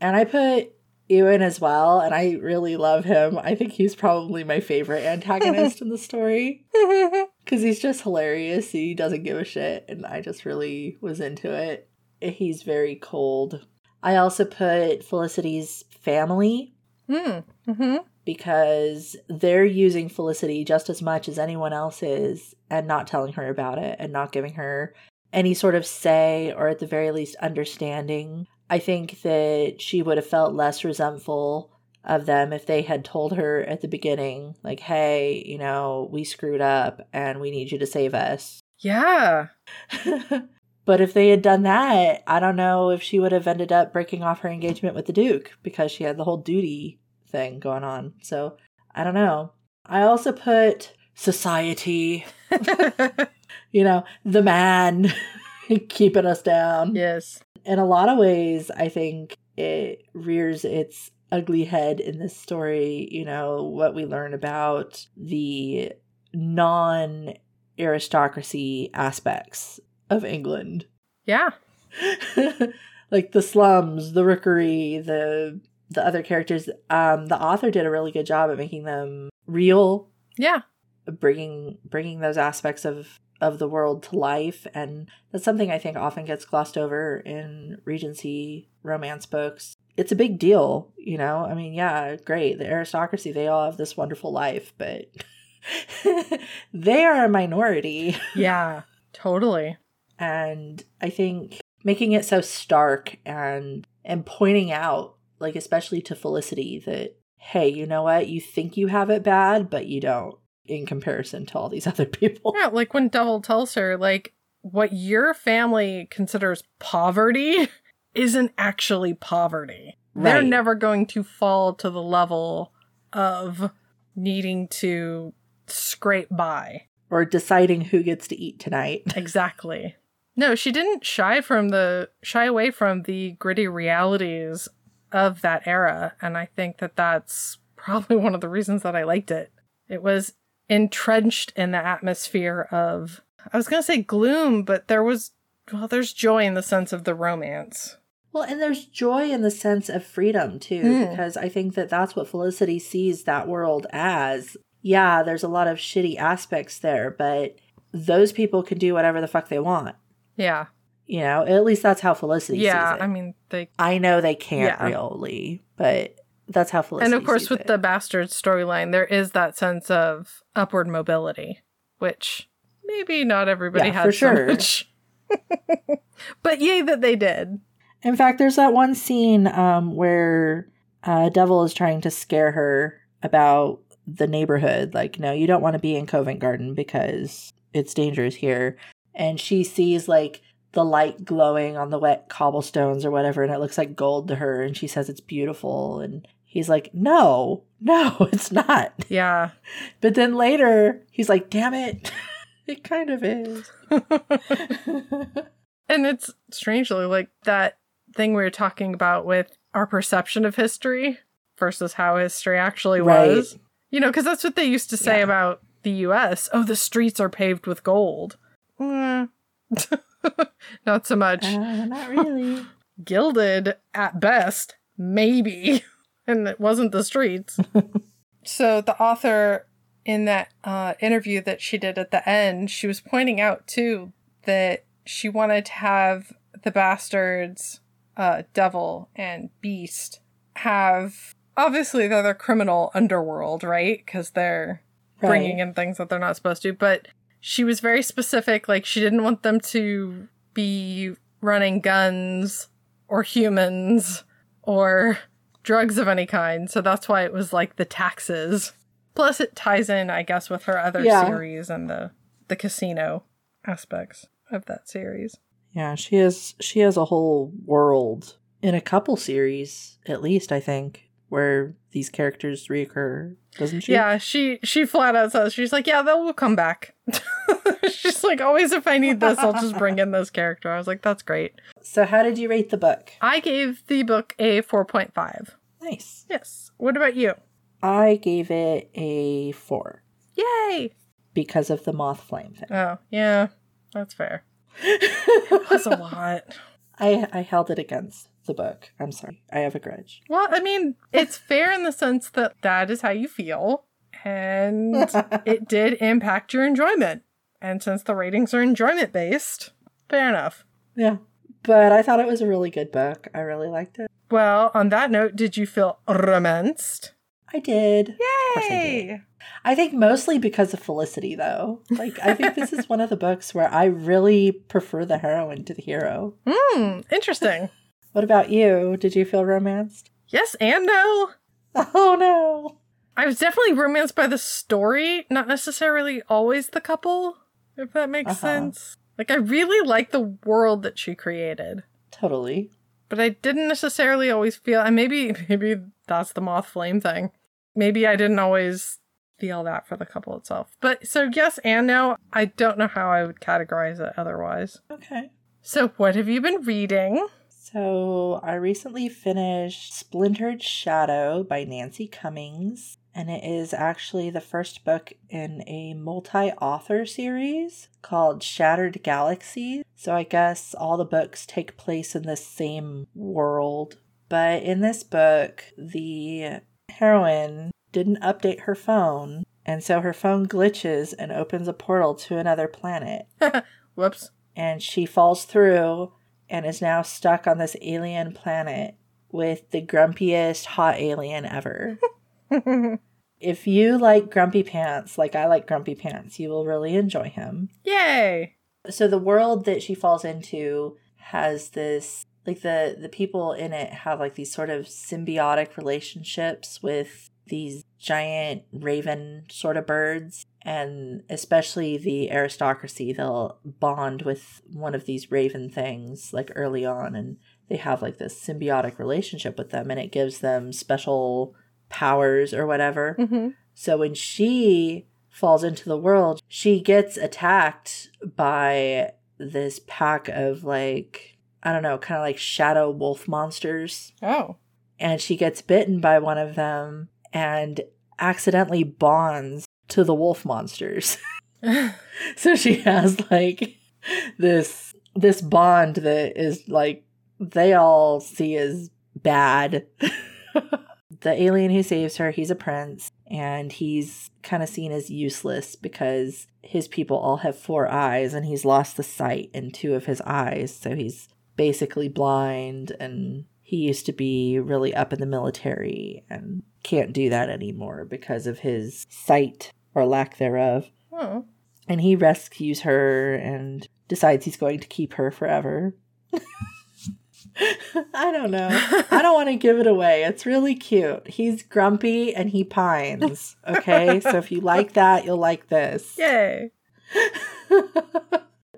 And I put Ewan as well, and I really love him. I think he's probably my favorite antagonist in the story because he's just hilarious. He doesn't give a shit, and I just really was into it. He's very cold. I also put Felicity's family mm-hmm. Because they're using Felicity just as much as anyone else is and not telling her about it and not giving her any sort of say or at the very least understanding. I think that she would have felt less resentful of them if they had told her at the beginning, like, hey, you know, we screwed up and we need you to save us. Yeah. but if they had done that, I don't know if she would have ended up breaking off her engagement with the Duke because she had the whole duty thing going on. So I don't know. I also put society, you know, the man keeping us down. yes. In a lot of ways, I think it rears its ugly head in this story. You know, what we learn about the non aristocracy aspects of England. Yeah. like the slums, the rookery, the the other characters. Um, the author did a really good job at making them real, Yeah. bringing bringing those aspects of of the world to life, and that's something I think often gets glossed over in Regency romance books. It's a big deal, you know. I mean, yeah, great, the aristocracy, they all have this wonderful life, but they are a minority. Yeah. Totally. and i think making it so stark and and pointing out like especially to felicity that hey you know what you think you have it bad but you don't in comparison to all these other people Yeah, like when Devil tells her, like, what your family considers poverty isn't actually poverty. They're never going to fall to the level of needing to scrape by. or deciding who gets to eat tonight Exactly. No, she didn't shy from the shy away from the gritty realities of that era, and I think that that's probably one of the reasons that I liked it. It was entrenched in the atmosphere of I was going to say gloom, but there was well, there's joy in the sense of the romance. well and there's joy in the sense of freedom too Hmm. because i think that that's what felicity sees that world as yeah there's a lot of shitty aspects there but those people can do whatever the fuck they want Yeah. You know at least that's how felicity yeah, sees it I mean, they I know they can't Yeah. really, but that's how Felicity. and of course with it. the bastard storyline there is that sense of upward mobility which maybe not everybody Yeah, had for so sure. much but yay that they did In fact, there's that one scene um, where uh, Devil is trying to scare her about the neighborhood. Like, no, you don't want to be in Covent Garden because it's dangerous here. And she sees like the light glowing on the wet cobblestones or whatever, and it looks like gold to her. And she says it's beautiful. And he's like, no, no, it's not. yeah But then later, he's like, damn it, it kind of is. and it's strangely like that thing we were talking about with our perception of history versus how history actually Right. was you know because that's what they used to say Yeah. about the us oh the streets are paved with gold Mm. not so much Uh, not really. gilded at best, maybe. and it wasn't the streets. so the author in that uh, interview that she did at the end, she was pointing out too that she wanted to have the bastards, uh, devil and beast, have obviously they're the criminal underworld, right? Because they're bringing in things that they're not supposed to. But she was very specific. Like, she didn't want them to be running guns or humans or drugs of any kind, so that's why it was like the taxes. Plus, it ties in, I guess, with her other Yeah. series and the the casino aspects of that series. Yeah, she has she has a whole world in a couple series, at least I think, where these characters reoccur, doesn't she? Yeah, she she flat out says she's like, yeah, they'll come back. she's like, always if I need this, I'll just bring in this character. I was like, that's great. So how did you rate the book? I gave the book a four point five. Nice. Yes. What about you? I gave it a four Yay! because of the moth flame thing. Oh yeah, that's fair. It was a lot. I I held it against the book. I'm sorry. I have a grudge. Well, I mean, it's fair in the sense that that is how you feel, and it did impact your enjoyment. And since the ratings are enjoyment based, fair enough. Yeah. But I thought it was a really good book. I really liked it. Well, on that note, did you feel romanced? I did. course I Yay! I think mostly because of Felicity, though. Like, I think this is one of the books where I really prefer the heroine to the hero. Hmm, interesting. What about you? Did you feel romanced? yes and no. Oh no. I was definitely romanced by the story, not necessarily always the couple, if that makes Uh-huh. sense. Like, I really like the world that she created. Totally. but I didn't necessarily always feel and maybe maybe that's the moth flame thing. Maybe I didn't always feel that for the couple itself. But so yes and no, I don't know how I would categorize it otherwise. Okay. So what have you been reading? So I recently finished Splintered Shadow by Nancy Cummings, and it is actually the first book in a multi author series called Shattered Galaxies. So I guess all the books take place in the same world. But in this book, the heroine didn't update her phone, and so her phone glitches and opens a portal to another planet Whoops. and she falls through and is now stuck on this alien planet with the grumpiest hot alien ever. if you like Grumpy Pants, like I like Grumpy Pants, you will really enjoy him. Yay. So the world that she falls into has this like the the people in it have like these sort of symbiotic relationships with these giant raven sort of birds and especially the aristocracy they'll bond with one of these raven things like early on and they have like this symbiotic relationship with them and it gives them special powers or whatever hmm so when she falls into the world, she gets attacked by this pack of like, I don't know, kind of like shadow wolf monsters. Oh. And she gets bitten by one of them and accidentally bonds to the wolf monsters. so she has like this this bond that is like they all see as bad. the alien who saves her, he's a prince and he's kind of seen as useless because his people all have four eyes and he's lost the sight in two of his eyes. So he's basically blind and he used to be really up in the military and can't do that anymore because of his sight or lack thereof. Oh. And he rescues her and decides he's going to keep her forever. I don't know. I don't want to give it away. It's really cute. He's grumpy and he pines. Okay. so if you like that, you'll like this. Yay.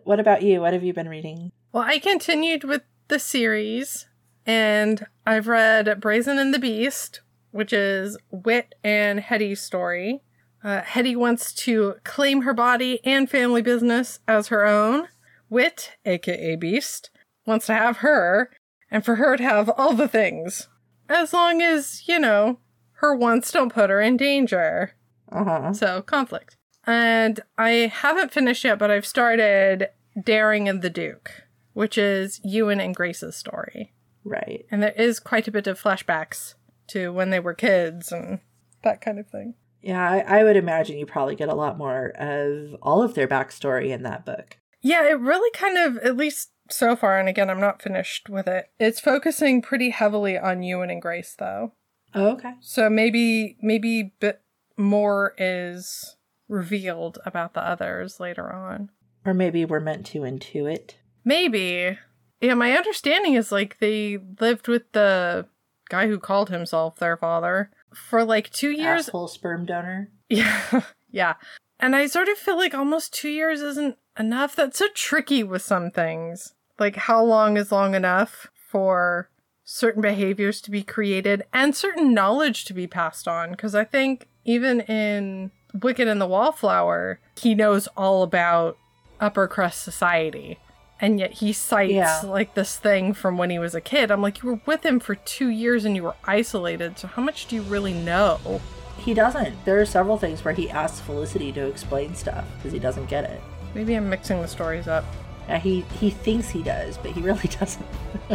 what about you? What have you been reading? Well, I continued with the series, and I've read Brazen and the Beast, which is Whit and Hetty's story. Uh, Hetty wants to claim her body and family business as her own. Whit, aka Beast, wants to have her, and for her to have all the things. As long as, you know, her wants don't put her in danger. Uh huh. So, conflict. And I haven't finished yet, but I've started Daring and the Duke, which is Ewan and Grace's story. Right. And there is quite a bit of flashbacks to when they were kids and that kind of thing. Yeah, I, I would imagine you probably get a lot more of all of their backstory in that book. Yeah, it really kind of, at least so far, and again, I'm not finished with it. It's focusing pretty heavily on Ewan and Grace, though. Oh, okay. So maybe, maybe bit more is revealed about the others later on. Or maybe we're meant to intuit. Maybe. Yeah, my understanding is like they lived with the guy who called himself their father for like two years. Asshole sperm donor. Yeah, yeah. And I sort of feel like almost two years isn't enough. That's so tricky with some things. Like, how long is long enough for certain behaviors to be created and certain knowledge to be passed on? Because I think even in Wicked and the Wallflower, he knows all about upper crust society. And yet he cites Yeah. like this thing from when he was a kid. I'm like, you were with him for two years and you were isolated. So how much do you really know? He doesn't. There are several things where he asks Felicity to explain stuff because he doesn't get it. Maybe I'm mixing the stories up. Yeah, he he thinks he does, but he really doesn't.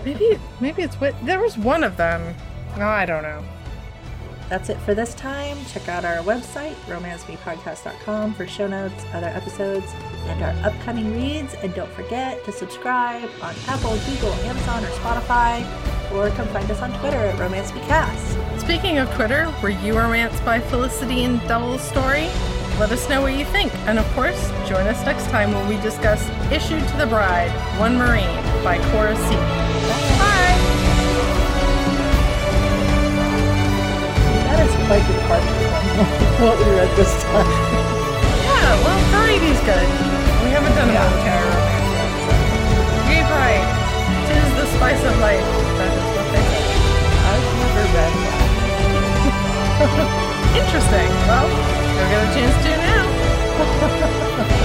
Maybe maybe it's what there was one of them. No, I don't know. That's it for this time. Check out our website, romancemepodcast.com, for show notes, other episodes, and our upcoming reads. And don't forget to subscribe on Apple, Google, Amazon, or Spotify, or come find us on Twitter at RomanceMeCast. Speaking of Twitter, were you romanced by Felicity and Devil's story? Let us know what you think, and of course, join us next time when we discuss "Issued to the Bride," One Marine by Cora C. Bye. That slight departure from what we read this time. Yeah, well, variety's good. We haven't done yeah. a military romance yet, so. Yay, pride. Tis the spice of life. That is what they say. I've never read that. Interesting. Well, you'll get a chance to now.